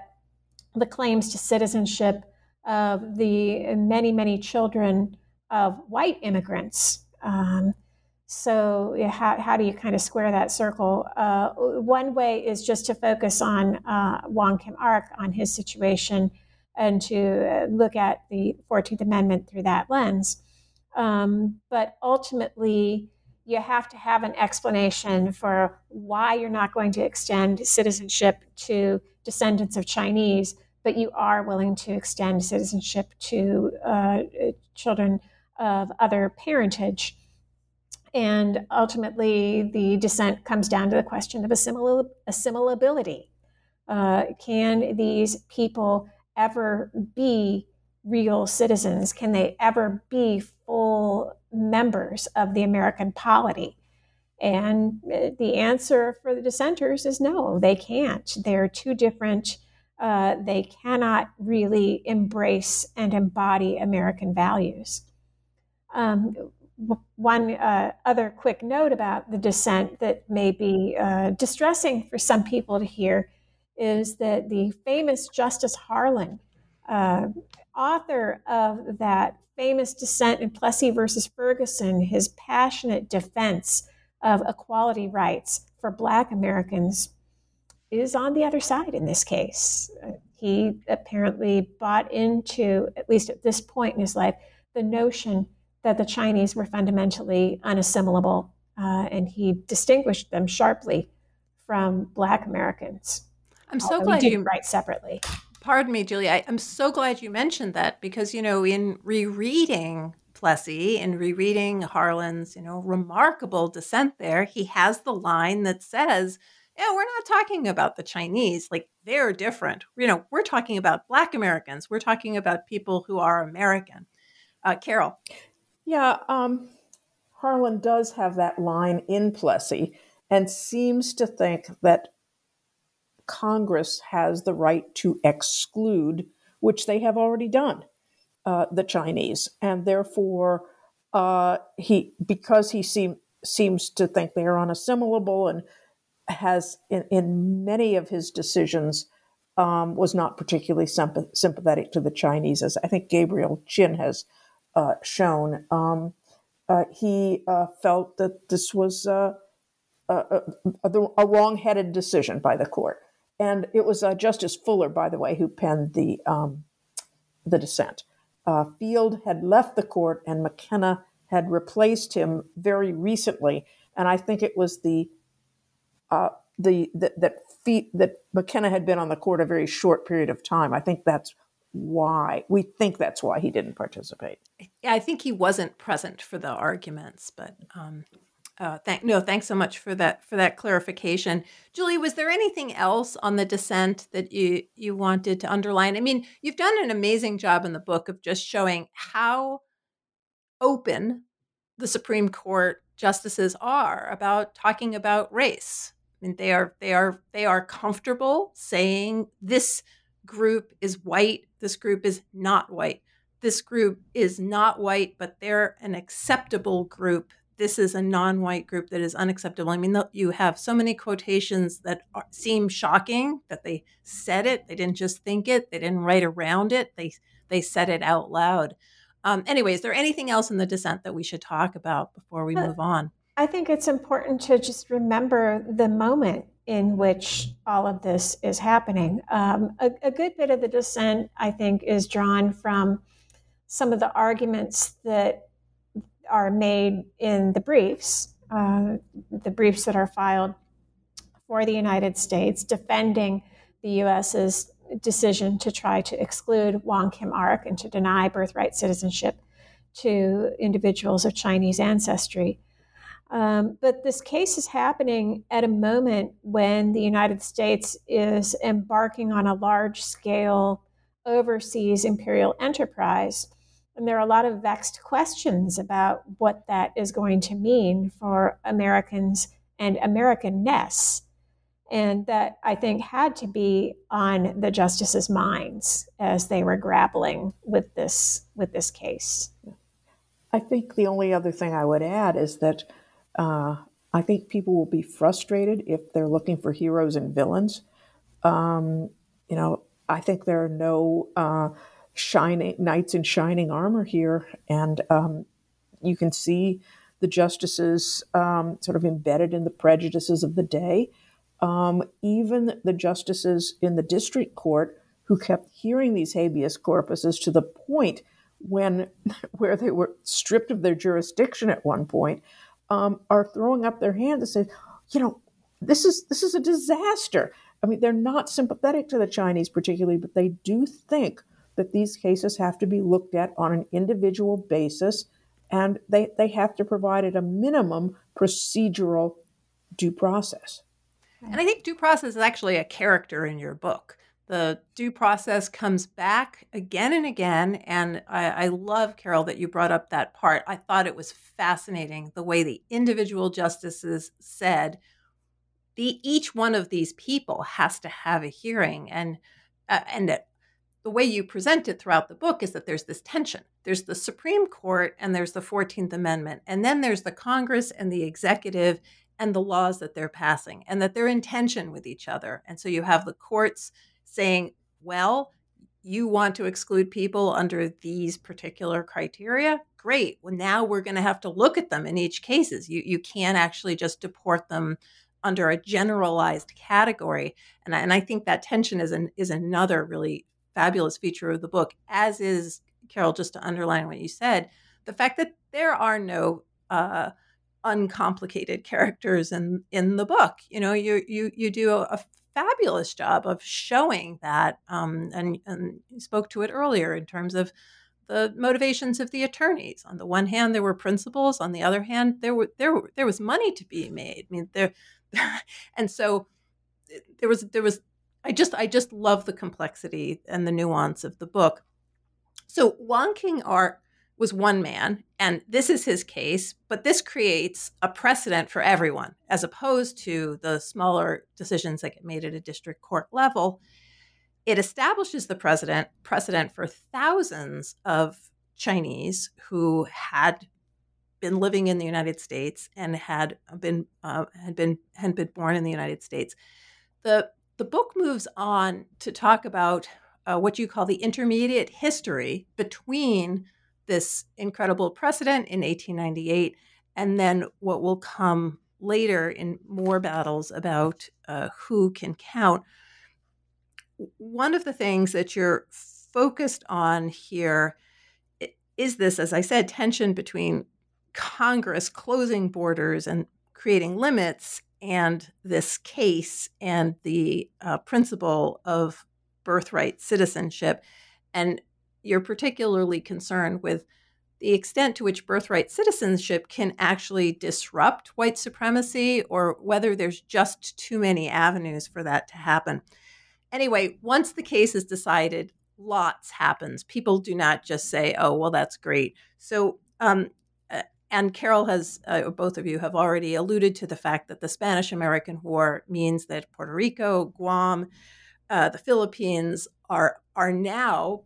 the claims to citizenship of the many, many children of white immigrants. Um, so, how, how do you kind of square that circle? Uh, one way is just to focus on uh, Wong Kim Ark, on his situation, and to uh, look at the 14th Amendment through that lens. Um, but ultimately, you have to have an explanation for why you're not going to extend citizenship to descendants of Chinese, but you are willing to extend citizenship to uh, children of other parentage. And ultimately, the dissent comes down to the question of assimil- assimilability. Uh, can these people ever be real citizens? Can they ever be full members of the American polity? And uh, the answer for the dissenters is no, they can't. They're too different, uh, they cannot really embrace and embody American values. Um, one uh, other quick note about the dissent that may be uh, distressing for some people to hear is that the famous Justice Harlan, uh, author of that famous dissent in Plessy versus Ferguson, his passionate defense of equality rights for Black Americans, is on the other side in this case. He apparently bought into, at least at this point in his life, the notion that the Chinese were fundamentally unassimilable, uh, and he distinguished them sharply from Black Americans.
I'm so glad you
write separately.
Pardon me, Julie. I, am so glad you mentioned that because you know, in rereading Plessy in rereading Harlan's, you know, remarkable dissent there, he has the line that says, yeah, we're not talking about the Chinese. Like they're different. You know, we're talking about Black Americans. We're talking about people who are American. Uh, Carol.
Yeah, um, Harlan does have that line in Plessy and seems to think that Congress has the right to exclude, which they have already done, uh, the Chinese, and therefore uh, he because he seem, seems to think they are unassimilable and has in, in many of his decisions um, was not particularly sympathetic to the Chinese, as I think Gabriel Chin has uh, shown. Um, uh, he uh, felt that this was uh, a, a, a wrong-headed decision by the court, and it was uh, Justice Fuller, by the way, who penned the um, the dissent. Uh, Field had left the court, and McKenna had replaced him very recently, and I think it was the the, the that that McKenna had been on the court a very short period of time. I think that's why we think that's why he didn't participate.
Yeah, I think he wasn't present for the arguments, but um, uh, thank no, thanks so much for that for that clarification, Julie. Was there anything else on the dissent that you you wanted to underline? I mean, you've done an amazing job in the book of just showing how open the Supreme Court justices are about talking about race. I mean, they are they are they are comfortable saying this group is white, this group is not white. This group is not white, but they're an acceptable group. This is a non white group that is unacceptable. I mean, you have so many quotations that are, seem shocking that they said it. They didn't just think it, they didn't write around it, they, they said it out loud. Um, anyway, is there anything else in the dissent that we should talk about before we move on?
I think it's important to just remember the moment in which all of this is happening. Um, a, a, good bit of the dissent, I think, is drawn from some of the arguments that are made in the briefs, uh, the briefs that are filed for the United States, defending the U.S.'s decision to try to exclude Wong Kim Ark and to deny birthright citizenship to individuals of Chinese ancestry. Um, but this case is happening at a moment when the United States is embarking on a large scale overseas imperial enterprise. And there are a lot of vexed questions about what that is going to mean for Americans and Americanness. And that I think had to be on the justices' minds as they were grappling with this with this case.
I think the only other thing I would add is that uh, I think people will be frustrated if they're looking for heroes and villains. Um, you know, I think there are no uh, shining knights in shining armor here, and um, you can see the justices um, sort of embedded in the prejudices of the day. Um, even the justices in the district court who kept hearing these habeas corpuses to the point when *laughs* where they were stripped of their jurisdiction at one point um, are throwing up their hands and say, you know, this is this is a disaster. I mean, they're not sympathetic to the Chinese particularly, but they do think that these cases have to be looked at on an individual basis, and they they have to provide at a minimum procedural due process.
And I think due process is actually a character in your book the due process comes back again and again. And I, I, love, Carol, that you brought up that part. I thought it was fascinating the way the individual justices said the each one of these people has to have a hearing. And uh, and that the way you present it throughout the book is that there's this tension. There's the Supreme Court and there's the 14th Amendment. And then there's the Congress and the executive and the laws that they're passing, and that they're in tension with each other. And so you have the courts saying, well, you want to exclude people under these particular criteria? Great. Well now we're going to have to look at them in each cases. You you can't actually just deport them under a generalized category. And I, and I think that tension is an is another really fabulous feature of the book as is carol just to underline what you said the fact that there are no uh, uncomplicated characters in in the book. You know you you you do a, fabulous job of showing that, um, and, and spoke to it earlier in terms of the motivations of the attorneys. On the one hand, there were principles. On the other hand, there were there there was money to be made. I mean, there, *laughs* and so eh, there was there was. I just I just love the complexity and the nuance of the book. So Wong Kim Ark was one man, and this is his case, but this creates a precedent for everyone, as opposed to the smaller decisions that get made at a district court level. It establishes the precedent precedent for thousands of Chinese who had been living in the United States and had been uh, had been had been born in the United States. The the book moves on to talk about uh, what you call the intermediate history between this incredible precedent in 1898 and then what will come later in more battles about uh, who can count. One of the things that you're focused on here is this, as I said, tension between Congress closing borders and creating limits and this case and the uh, principle of birthright citizenship. And you're particularly concerned with the extent to which birthright citizenship can actually disrupt white supremacy or whether there's just too many avenues for that to happen. Anyway, once the case is decided, lots happens. People do not just say, "Oh, well, that's great." So, um, and Carol has, uh, both of you have already alluded to the fact that the Spanish American War means that Puerto Rico, Guam, uh, the Philippines are are now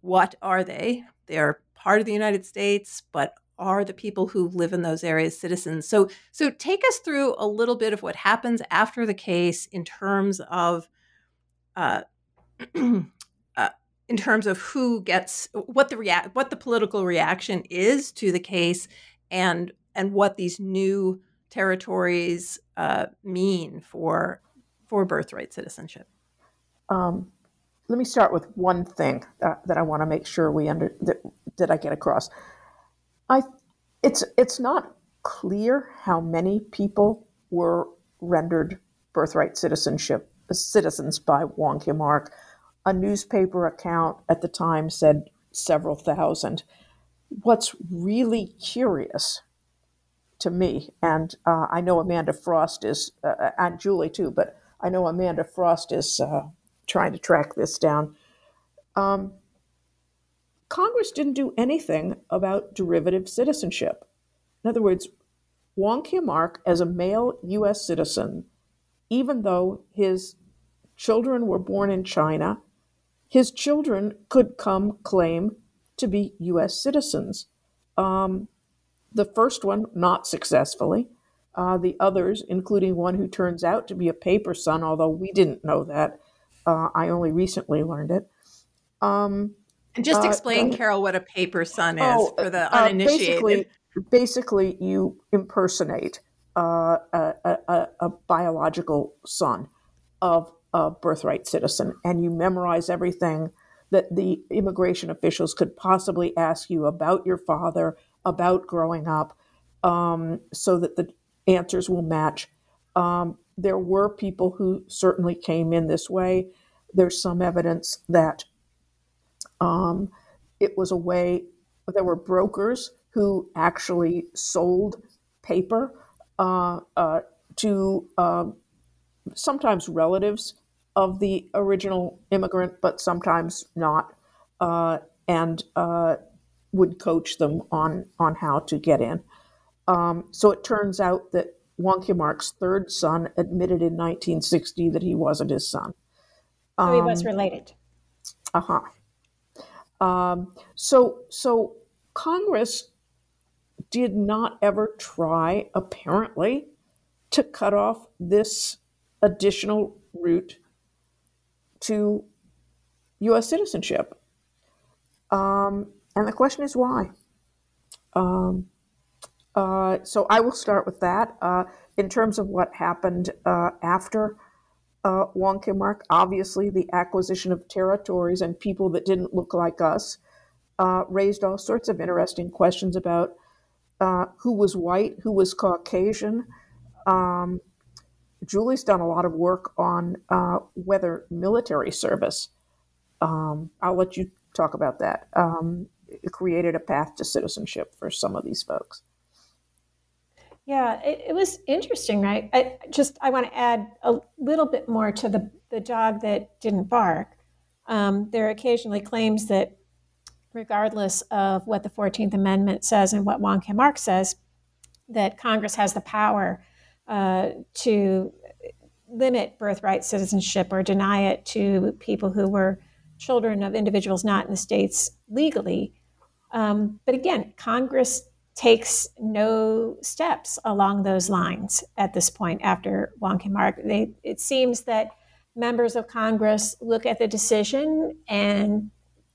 what are they? They are part of the United States, but are the people who live in those areas citizens? So, so take us through a little bit of what happens after the case in terms of, uh, *clears throat* uh, in terms of who gets what the rea- what the political reaction is to the case, and and what these new territories uh, mean for for birthright citizenship.
Um, let me start with one thing that, that I want to make sure we under that, that I get across. I it's it's not clear how many people were rendered birthright citizenship citizens by Wong Kim Ark. A newspaper account at the time said several thousand. What's really curious to me, and uh, I know Amanda Frost is, uh, and Julie too, but I know Amanda Frost is uh, trying to track this down. Um, Congress didn't do anything about derivative citizenship. In other words, Wong Kim as a male U.S. citizen, even though his children were born in China, his children could come claim to be U.S. citizens. Um, the first one, not successfully. Uh, the others, including one who turns out to be a paper son, although we didn't know that, uh, I only recently learned it. Um,
and just uh, explain, uh, Carol, what a paper son is oh, for the uh, uninitiated.
basically, basically, you impersonate uh, a, a, a, biological son of a birthright citizen, and you memorize everything that the immigration officials could possibly ask you about your father, about growing up, um, so that the answers will match. Um, there were people who certainly came in this way. There's some evidence that um, it was a way, there were brokers who actually sold paper uh, uh, to uh, sometimes relatives of the original immigrant, but sometimes not, uh, and uh, would coach them on, on how to get in. Um, so it turns out that Wong Kim Ark's third son admitted in 1960 that he wasn't his son.
Um, so he was um, related.
Uh huh. Um, so, so Congress did not ever try, apparently, to cut off this additional route to U.S. citizenship. Um, and the question is why. Um, uh, so I will start with that. Uh, in terms of what happened uh, after uh, Wong Kim obviously the acquisition of territories and people that didn't look like us uh, raised all sorts of interesting questions about who was white, who was Caucasian. Um, Julie's done a lot of work on whether military service. Um, I'll let you talk about that. Um, created a path to citizenship for some of these folks.
Yeah, it, it, was interesting, right? I just I want to add a little bit more to the the dog that didn't bark. Um, there are occasionally claims that, regardless of what the Fourteenth Amendment says and what Wong Kim Ark says, that Congress has the power uh, to limit birthright citizenship or deny it to people who were children of individuals not in the states legally. Um, but again, Congress takes no steps along those lines at this point after Wong Kim Ark. They, it seems that members of Congress look at the decision and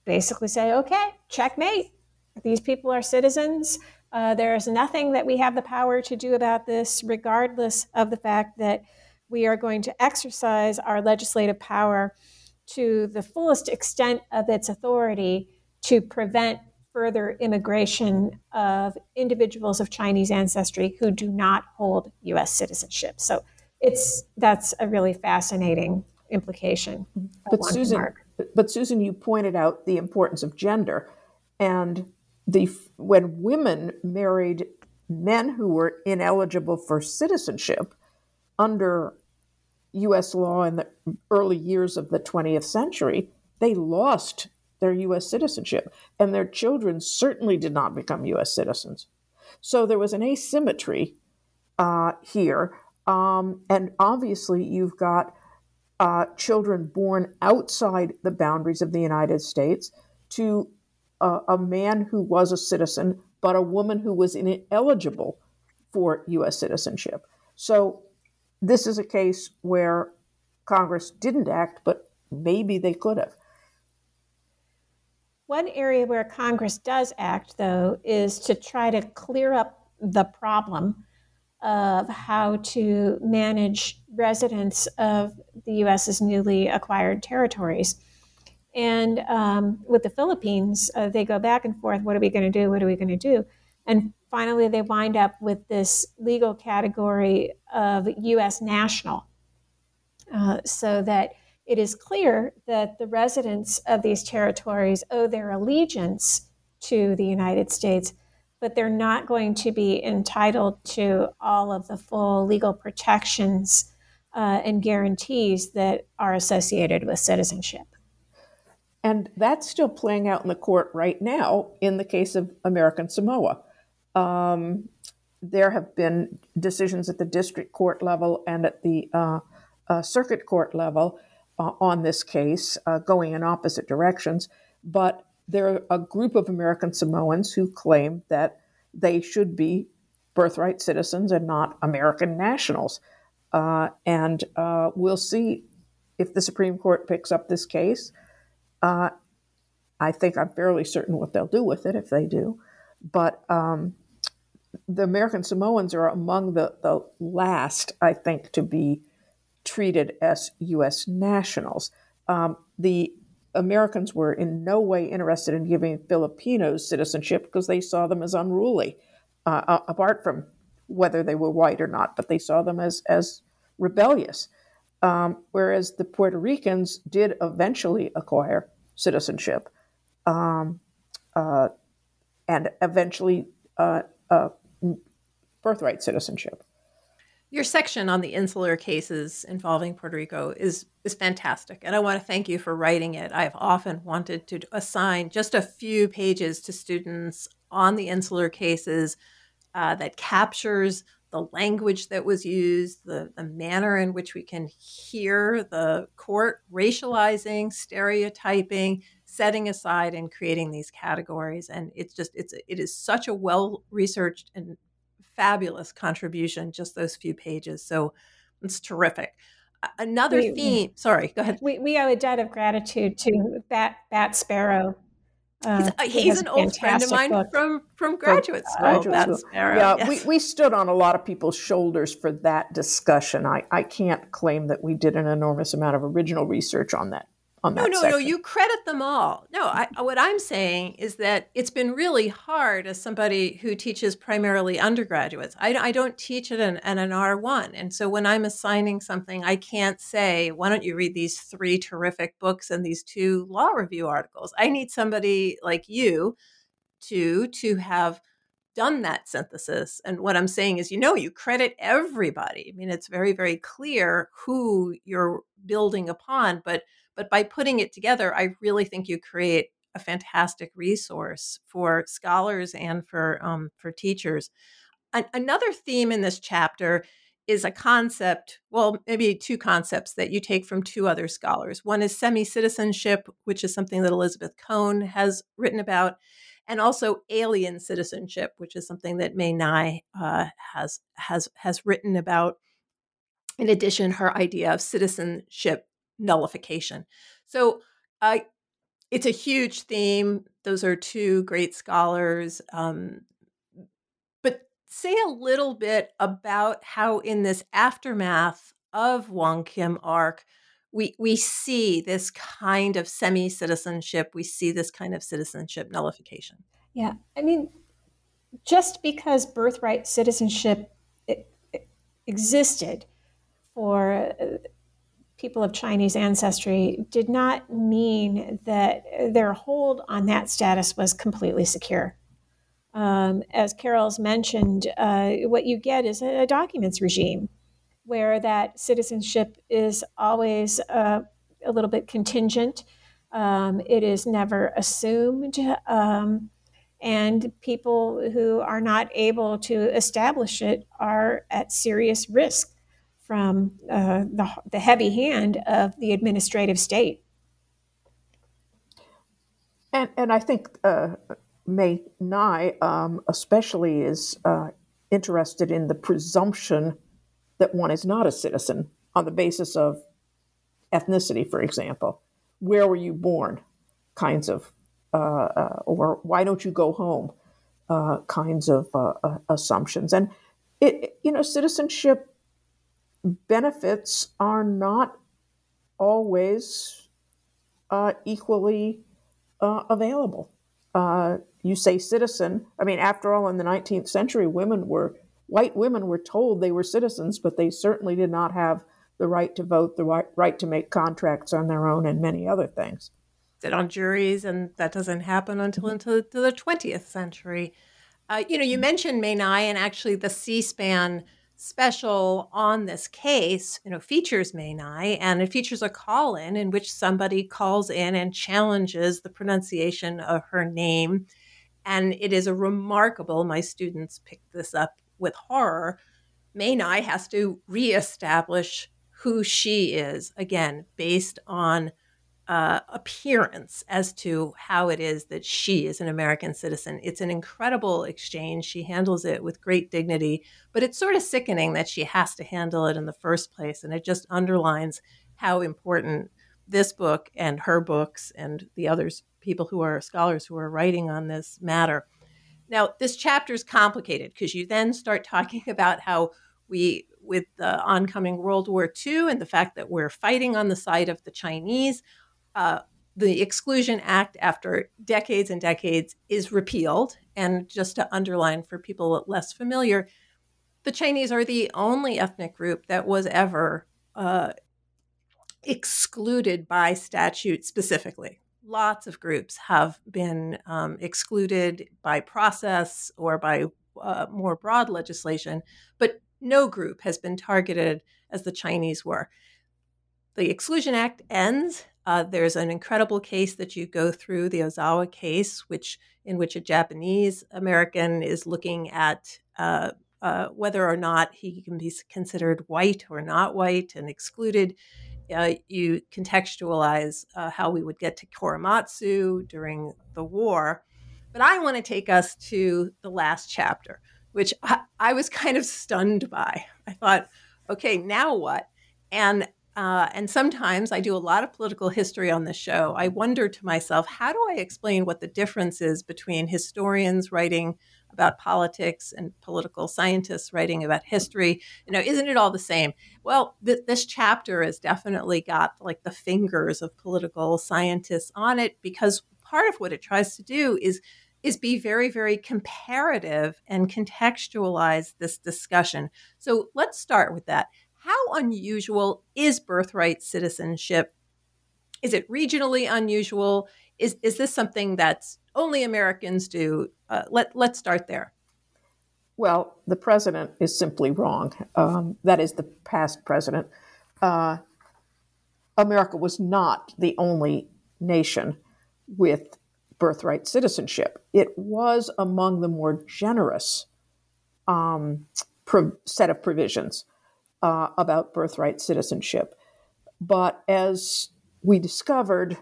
basically say, okay, checkmate. These people are citizens. Uh, there is nothing that we have the power to do about this, regardless of the fact that we are going to exercise our legislative power to the fullest extent of its authority to prevent further immigration of individuals of Chinese ancestry who do not hold U.S. citizenship. So it's that's a really fascinating implication.
But Susan, but Susan, you pointed out the importance of gender, and the when women married men who were ineligible for citizenship under U.S. law in the early years of the 20th century, they lost their U.S. citizenship, and their children certainly did not become U.S. citizens. So there was an asymmetry uh, here, um, and obviously you've got uh, children born outside the boundaries of the United States to uh, a man who was a citizen, but a woman who was ineligible for U.S. citizenship. So this is a case where Congress didn't act, but maybe they could have.
One area where Congress does act, though, is to try to clear up the problem of how to manage residents of the U.S.'s newly acquired territories. And um, with the Philippines, uh, they go back and forth what are we going to do? What are we going to do? And finally, they wind up with this legal category of U.S. national, uh, so that it is clear that the residents of these territories owe their allegiance to the United States, but they're not going to be entitled to all of the full legal protections uh, and guarantees that are associated with citizenship.
And that's still playing out in the court right now in the case of American Samoa. Um, there have been decisions at the district court level and at the uh, uh, circuit court level uh, on this case, uh, going in opposite directions. But there are a group of American Samoans who claim that they should be birthright citizens and not American nationals. Uh, and uh, we'll see if the Supreme Court picks up this case. I think I'm fairly certain what they'll do with it if they do. But um, the American Samoans are among the, the last, I think, to be treated as U.S. nationals. Um, the Americans were in no way interested in giving Filipinos citizenship because they saw them as unruly, uh, apart from whether they were white or not, but they saw them as, as rebellious. Um, whereas the Puerto Ricans did eventually acquire citizenship um, uh, and eventually uh, uh, birthright citizenship.
Your section on the insular cases involving Puerto Rico is is fantastic, and I want to thank you for writing it. I've often wanted to assign just a few pages to students on the insular cases uh, that captures the language that was used, the, the manner in which we can hear the court racializing, stereotyping, setting aside and creating these categories. And it's just it's it is such a well researched and fabulous contribution, just those few pages. So it's terrific. Another we, theme. Sorry, go ahead.
We, we owe a debt of gratitude to Bat Bat Sparrow.
Uh, he's, he's an old friend of mine book. from from graduate school. Graduate school. Sparrow,
yeah, yes. we, we stood on a lot of people's shoulders for that discussion. I, I can't claim that we did an enormous amount of original research on that on
no,
that.
No,
no,
no. You credit them all. No, I, uh, what I'm saying is that it's been really hard as somebody who teaches primarily undergraduates. I, I don't teach at in, in an R1, and so when I'm assigning something, I can't say, "Why don't you read these three terrific books and these two law review articles?" I need somebody like you to to have done that synthesis. And what I'm saying is, you know, you credit everybody. I mean, it's very, very clear who you're building upon, but but by putting it together, I really think you create a fantastic resource for scholars and for um, for teachers. An- another theme in this chapter is a concept, well, maybe two concepts that you take from two other scholars. One is semi citizenship, which is something that Elizabeth Cohen has written about, and also alien citizenship, which is something that Mae Ngai uh, has has has written about. In addition, her idea of citizenship nullification. So, it's a huge theme. Those are two great scholars. Um, but say a little bit about how, in this aftermath of Wong Kim Ark, we we see this kind of semi citizenship. We see this kind of citizenship nullification.
Yeah, I mean, just because birthright citizenship existed for uh, people of Chinese ancestry did not mean that their hold on that status was completely secure. Um, as Carol's mentioned, uh, what you get is a, documents regime where that citizenship is always uh, a little bit contingent. Um, it is never assumed. Um, and people who are not able to establish it are at serious risk from uh, the, the heavy hand of the administrative state.
And, and I think uh, Mae Ngai um, especially is uh, interested in the presumption that one is not a citizen on the basis of ethnicity, for example. Where were you born? Kinds of uh, uh, or why don't you go home uh, kinds of assumptions. And it, you know, citizenship benefits are not always uh, equally uh, available. Uh, you say citizen. I mean, after all, in the 19th century, women were white women were told they were citizens, but they certainly did not have the right to vote, the right, right to make contracts on their own, and many other things
sit on juries, and that doesn't happen until into the 20th century. Uh, you know, you mentioned Mae Ngai, and actually the C-SPAN special on this case, you know, features Mae Ngai, and it features a call-in in which somebody calls in and challenges the pronunciation of her name. And it is a remarkable, my students picked this up with horror. Mae Ngai has to reestablish who she is, again, based on uh, appearance as to how it is that she is an American citizen. It's an incredible exchange. She handles it with great dignity, but it's sort of sickening that she has to handle it in the first place. And it just underlines how important this book and her books and the others, people who are scholars who are writing on this matter. Now, this chapter is complicated because you then start talking *laughs* about how we, with the oncoming World War II and the fact that we're fighting on the side of the Chinese, uh, the Exclusion Act, after decades and decades, is repealed. And just to underline for people less familiar, the Chinese are the only ethnic group that was ever uh, excluded by statute specifically. Lots of groups have been um, excluded by process or by uh, more broad legislation, but no group has been targeted as the Chinese were. The Exclusion Act ends uh, there's an incredible case that you go through, the Ozawa case, which in which a Japanese American is looking at uh, uh, whether or not he can be considered white or not white and excluded. Uh, you contextualize uh, how we would get to Korematsu during the war. But I want to take us to the last chapter, which I, I was kind of stunned by. I thought, okay, now what? And uh, and sometimes I do a lot of political history on the show. I wonder to myself, how do I explain what the difference is between historians writing about politics and political scientists writing about history? You know, isn't it all the same? Well, th- this chapter has definitely got like the fingers of political scientists on it because part of what it tries to do is is be very very comparative and contextualize this discussion. So let's start with that how unusual is birthright citizenship? Is it regionally unusual? Is, is this something that's only Americans do? Uh, let, let's start there.
Well, the president is simply wrong. Um, that is the past president. Uh, America was not the only nation with birthright citizenship. It was among the more generous um, pro- set of provisions uh, about birthright citizenship. But as we discovered,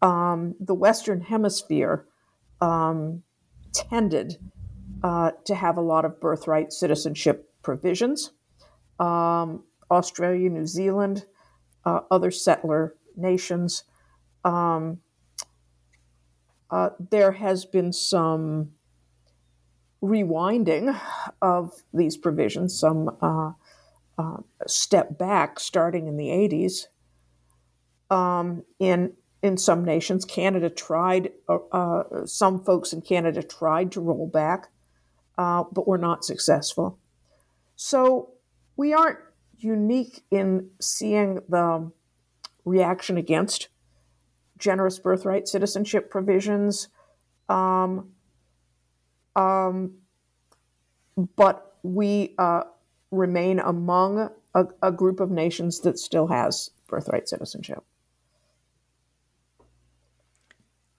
um, the Western Hemisphere um, tended uh, to have a lot of birthright citizenship provisions. Um, Australia, New Zealand, uh, other settler nations. Um, uh, there has been some rewinding of these provisions, some uh, step back starting in the 80s. Um, in in some nations, Canada tried. Uh, uh, some folks in Canada tried to roll back, uh, but were not successful. So we aren't unique in seeing the reaction against generous birthright citizenship provisions. Um, um, but we uh, remain among a, a, group of nations that still has birthright citizenship.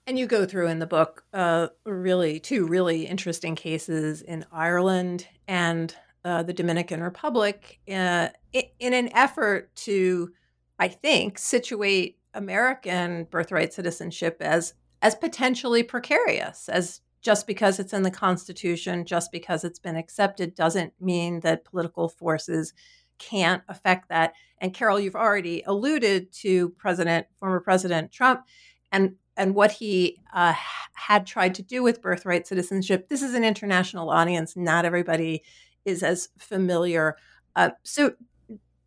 And you go through in the book uh, really two really interesting cases in Ireland and uh, the Dominican Republic uh, in an effort to, I think, situate American birthright citizenship as as potentially precarious, as just because it's in the Constitution, just because it's been accepted, doesn't mean that political forces can't affect that. And Carol, you've already alluded to President, former President Trump, and and what he uh, had tried to do with birthright citizenship. This is an international audience; not everybody is as familiar. Uh, so,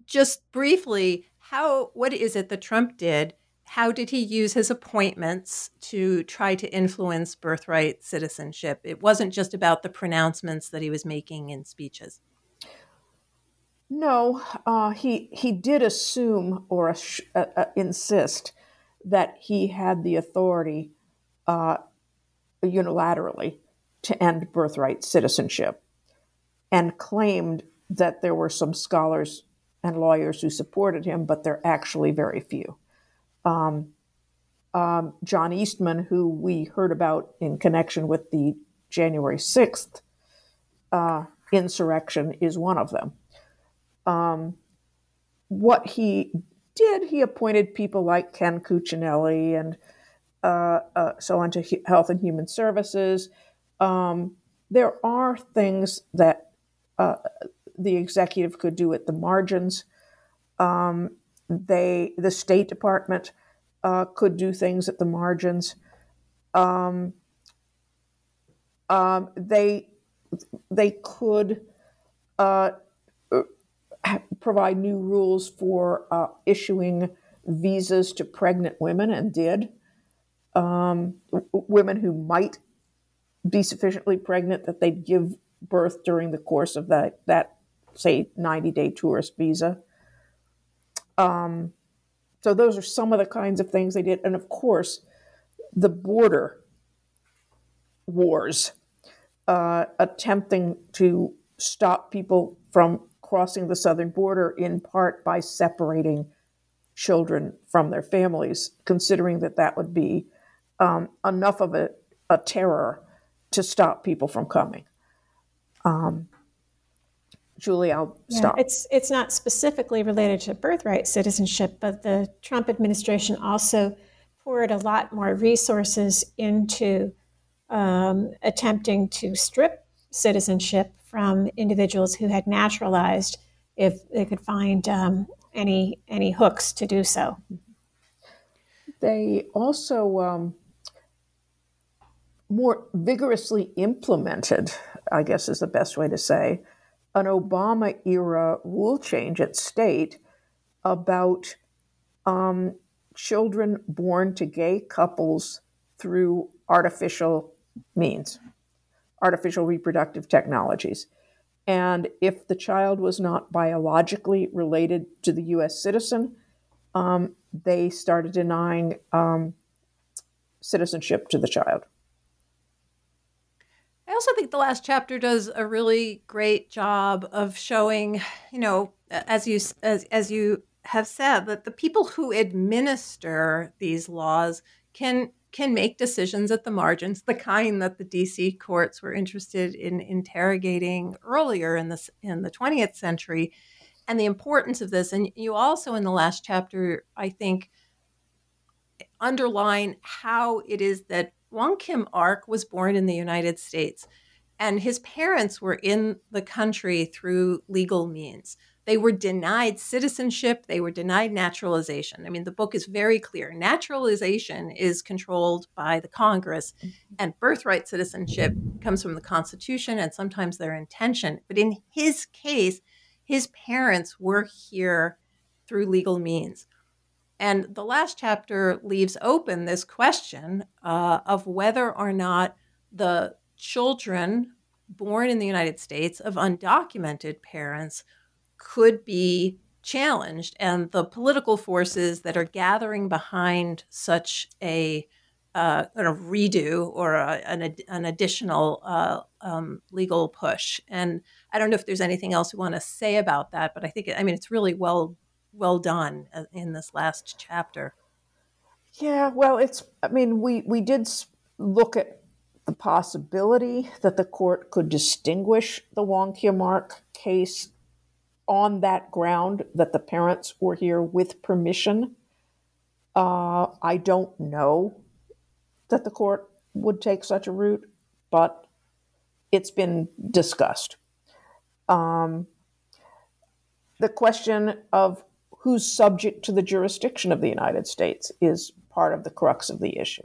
just briefly, how what is it that Trump did? How did he use his appointments to try to influence birthright citizenship? It wasn't just about the pronouncements that he was making in speeches.
No, uh, he he did assume or uh, uh, insist that he had the authority uh, unilaterally to end birthright citizenship, and claimed that there were some scholars and lawyers who supported him, but they're actually very few um, um, John Eastman, who we heard about in connection with the January 6th uh, insurrection, is one of them. Um, what he did, he appointed people like Ken Cuccinelli and uh, uh, so on to Health and Human Services. Um, there are things that uh, the executive could do at the margins. Um, they the State Department uh, could do things at the margins. Um, um, they they could uh, provide new rules for uh, issuing visas to pregnant women and did. Um, w- women who might be sufficiently pregnant that they'd give birth during the course of that that say 90 day tourist visa. Um, so those are some of the kinds of things they did. And of course, the border wars, uh, attempting to stop people from crossing the southern border in part by separating children from their families, considering that that would be um, enough of a, a, terror to stop people from coming. Um, Julie, I'll yeah, stop.
It's it's not specifically related to birthright citizenship, but the Trump administration also poured a lot more resources into um, attempting to strip citizenship from individuals who had naturalized if they could find um, any any hooks to do so.
They also um, more vigorously implemented, I guess is the best way to say, an Obama era rule change at state about um, children born to gay couples through artificial means, artificial reproductive technologies. And if the child was not biologically related to the US citizen, um, they started denying um, citizenship to the child.
I also think the last chapter does a really great job of showing, you know, as you as as you have said, that the people who administer these laws can can make decisions at the margins, the kind that the DC courts were interested in interrogating earlier in this in the 20th century, and the importance of this. And you also in the last chapter, I think, underline how it is that Wong Kim Ark was born in the United States, and his parents were in the country through legal means. they were denied citizenship, they were denied naturalization. I mean, the book is very clear. Naturalization is controlled by the Congress, mm-hmm. and birthright citizenship comes from the Constitution and sometimes their intention. But in his case, his parents were here through legal means. And the last chapter leaves open this question uh, of whether or not the children born in the United States of undocumented parents could be challenged. And the political forces that are gathering behind such a uh, of redo or a, an, an, additional uh, um, legal push. And I don't know if there's anything else we want to say about that, but I think, I mean, it's really well well done uh, in this last chapter.
Yeah, well, it's. I mean, we we did look at the possibility that the court could distinguish the Wong Mark case on that ground that the parents were here with permission. Uh, I don't know that the court would take such a route, but it's been discussed. Um, the question of who's subject to the jurisdiction of the United States is part of the crux of the issue.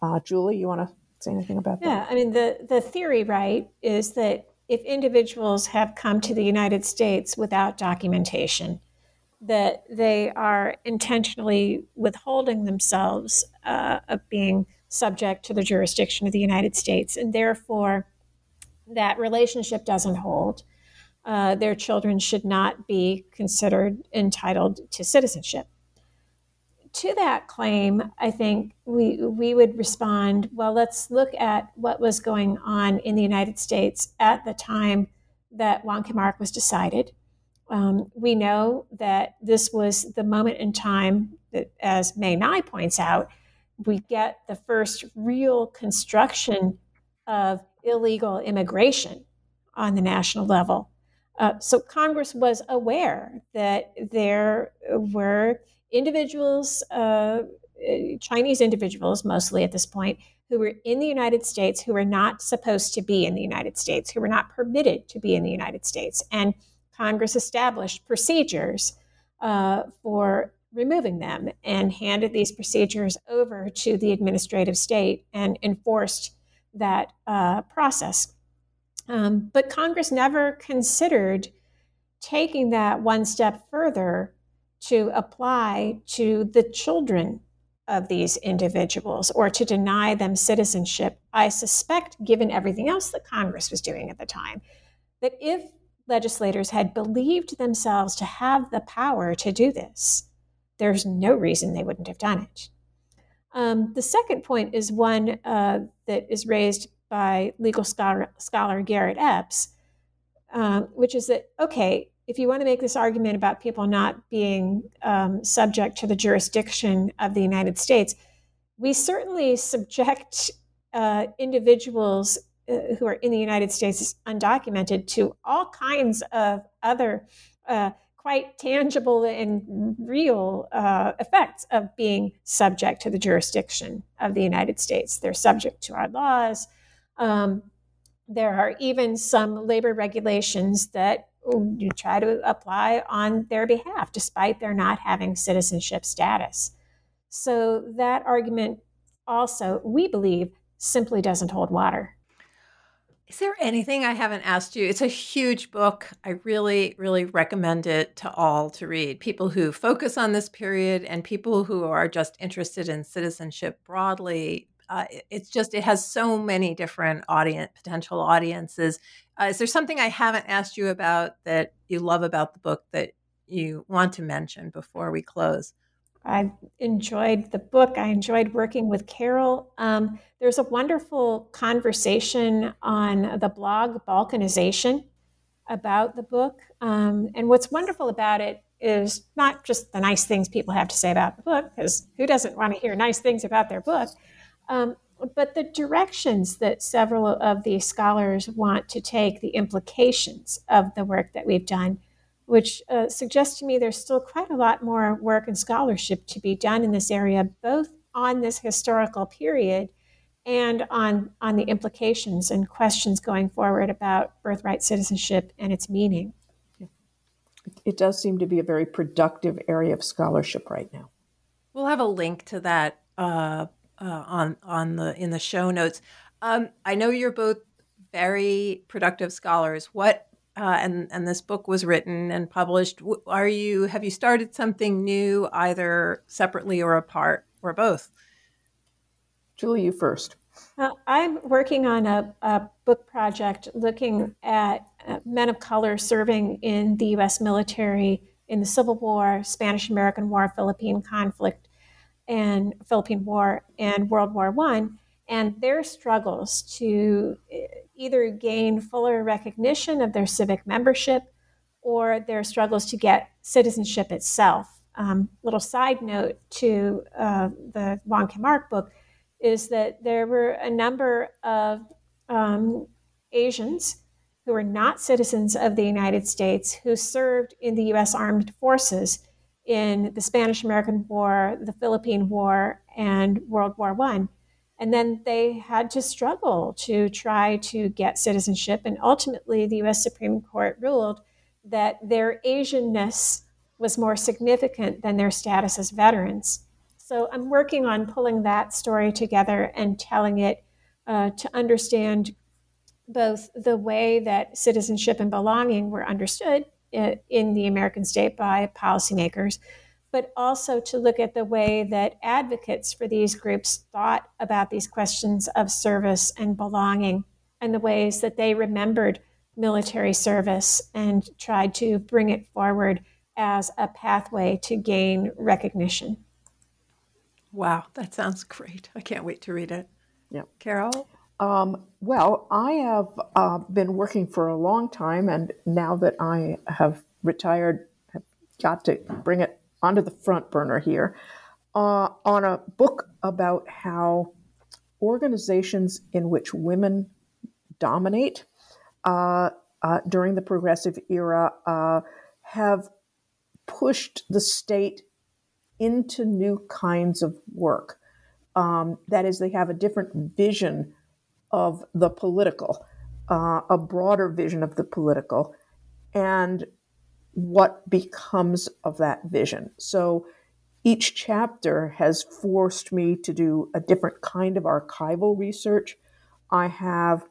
Uh, Julie, you want to say anything about
that? Yeah, I mean, the, the theory, right, is that if individuals have come to the United States without documentation, that they are intentionally withholding themselves uh, of being subject to the jurisdiction of the United States, and therefore that relationship doesn't hold uh, their children should not be considered entitled to citizenship. To that claim, I think we, we would respond well, let's look at what was going on in the United States at the time that Wong Kim Ark was decided. Um, we know that this was the moment in time that, as Mae Ngai points out, we get the first real construction of illegal immigration on the national level. Uh, so Congress was aware that there were individuals, uh, Chinese individuals mostly at this point, who were in the United States who were not supposed to be in the United States, who were not permitted to be in the United States. And Congress established procedures uh, for removing them and handed these procedures over to the administrative state and enforced that uh, process. Um, but Congress never considered taking that one step further to apply to the children of these individuals or to deny them citizenship. I suspect, given everything else that Congress was doing at the time, that if legislators had believed themselves to have the power to do this, there's no reason they wouldn't have done it. Um, the second point is one uh, that is raised by legal scholar, scholar Garrett Epps, um, which is that, okay, if you want to make this argument about people not being um, subject to the jurisdiction of the United States, we certainly subject uh, individuals uh, who are in the United States undocumented to all kinds of other uh, quite tangible and real uh, effects of being subject to the jurisdiction of the United States. They're subject to our laws. Um, there are even some labor regulations that you try to apply on their behalf, despite their not having citizenship status. So that argument also, we believe, simply doesn't hold water.
Is there anything I haven't asked you? It's a huge book. I really, really recommend it to all to read. People who focus on this period and people who are just interested in citizenship broadly uh, it's just it has so many different audience potential audiences. Uh, is there something I haven't asked you about that you love about the book that you want to mention before we close?
I enjoyed the book. I enjoyed working with Carol. Um, there's a wonderful conversation on the blog Balkanization about the book. Um, and what's wonderful about it is not just the nice things people have to say about the book, because who doesn't want to hear nice things about their book? Um, but the directions that several of these scholars want to take, the implications of the work that we've done, which uh, suggests to me there's still quite a lot more work and scholarship to be done in this area, both on this historical period and on, on the implications and questions going forward about birthright citizenship and its meaning.
it does seem to be a very productive area of scholarship right now.
We'll have a link to that uh, uh, on on the in the show notes. Um, I know you're both very productive scholars. What uh, and and this book was written and published. Are you have you started something new, either separately or apart, or both?
Julie, you first.
Uh, I'm working on a, a, book project looking at uh, men of color serving in the U.S. military in the Civil War, Spanish American War, Philippine conflict, and Philippine War, and World War One, and their struggles to uh, either gain fuller recognition of their civic membership or their struggles to get citizenship itself. Um, little side note to uh, the Wong Kim Ark book is that there were a number of um, Asians who were not citizens of the United States who served in the U.S. Armed Forces in the Spanish American War, the Philippine War, and World War I. And then they had to struggle to try to get citizenship. And ultimately, the US Supreme Court ruled that their Asianness was more significant than their status as veterans. So I'm working on pulling that story together and telling it uh, to understand both the way that citizenship and belonging were understood in the American state by policymakers, but also to look at the way that advocates for these groups thought about these questions of service and belonging and the ways that they remembered military service and tried to bring it forward as a pathway to gain recognition.
Wow, that sounds great. I can't wait to read it.
Yeah.
Carol?
Um, well, I have uh, been working for a long time, and now that I have retired, have got to bring it onto the front burner here uh, on a book about how organizations in which women dominate uh, uh during the progressive era uh, have pushed the state into new kinds of work. Um, that is, they have a different vision of the political, uh, a broader vision of the political, and what becomes of that vision. So each chapter has forced me to do a different kind of archival research. I have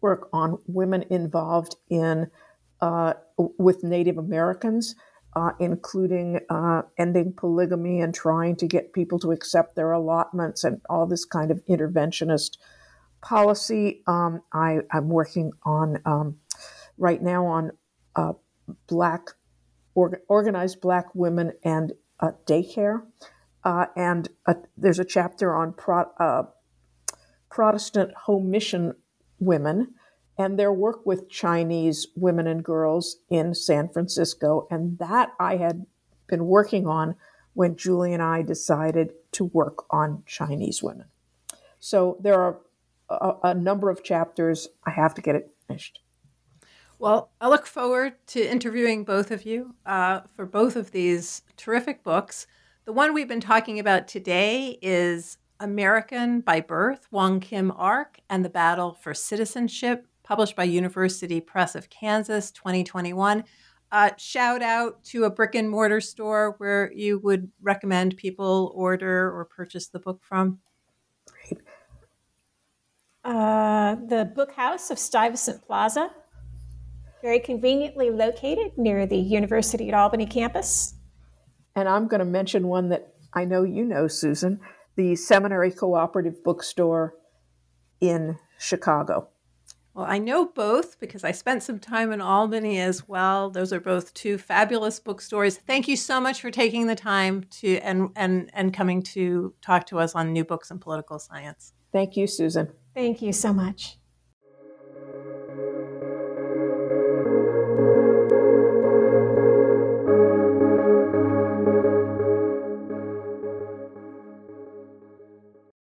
work on women involved in uh, with Native Americans uh, including uh, ending polygamy and trying to get people to accept their allotments and all this kind of interventionist policy. Um, I, am working on um, right now on uh, black or, organized black women and uh, daycare, uh, and uh, there's a chapter on pro, Protestant home mission women and their work with Chinese women and girls in San Francisco. And that I had been working on when Julie and I decided to work on Chinese women. So there are a, a number of chapters. I have to get it finished.
Well, I look forward to interviewing both of you uh, for both of these terrific books. The one we've been talking about today is American by Birth, Wong Kim Ark, and the Battle for Citizenship published by University Press of Kansas 2021. Uh, shout out to a brick and mortar store where you would recommend people order or purchase the book from.
Uh, the Book House of Stuyvesant Plaza, very conveniently located near the University at Albany campus.
And I'm going to mention one that I know you know, Susan the Seminary Cooperative Bookstore in Chicago.
Well, I know both because I spent some time in Albany as well. Those are both two fabulous bookstores. Thank you so much for taking the time to and and and coming to talk to us on new books in political science.
Thank you, Susan.
Thank you so much.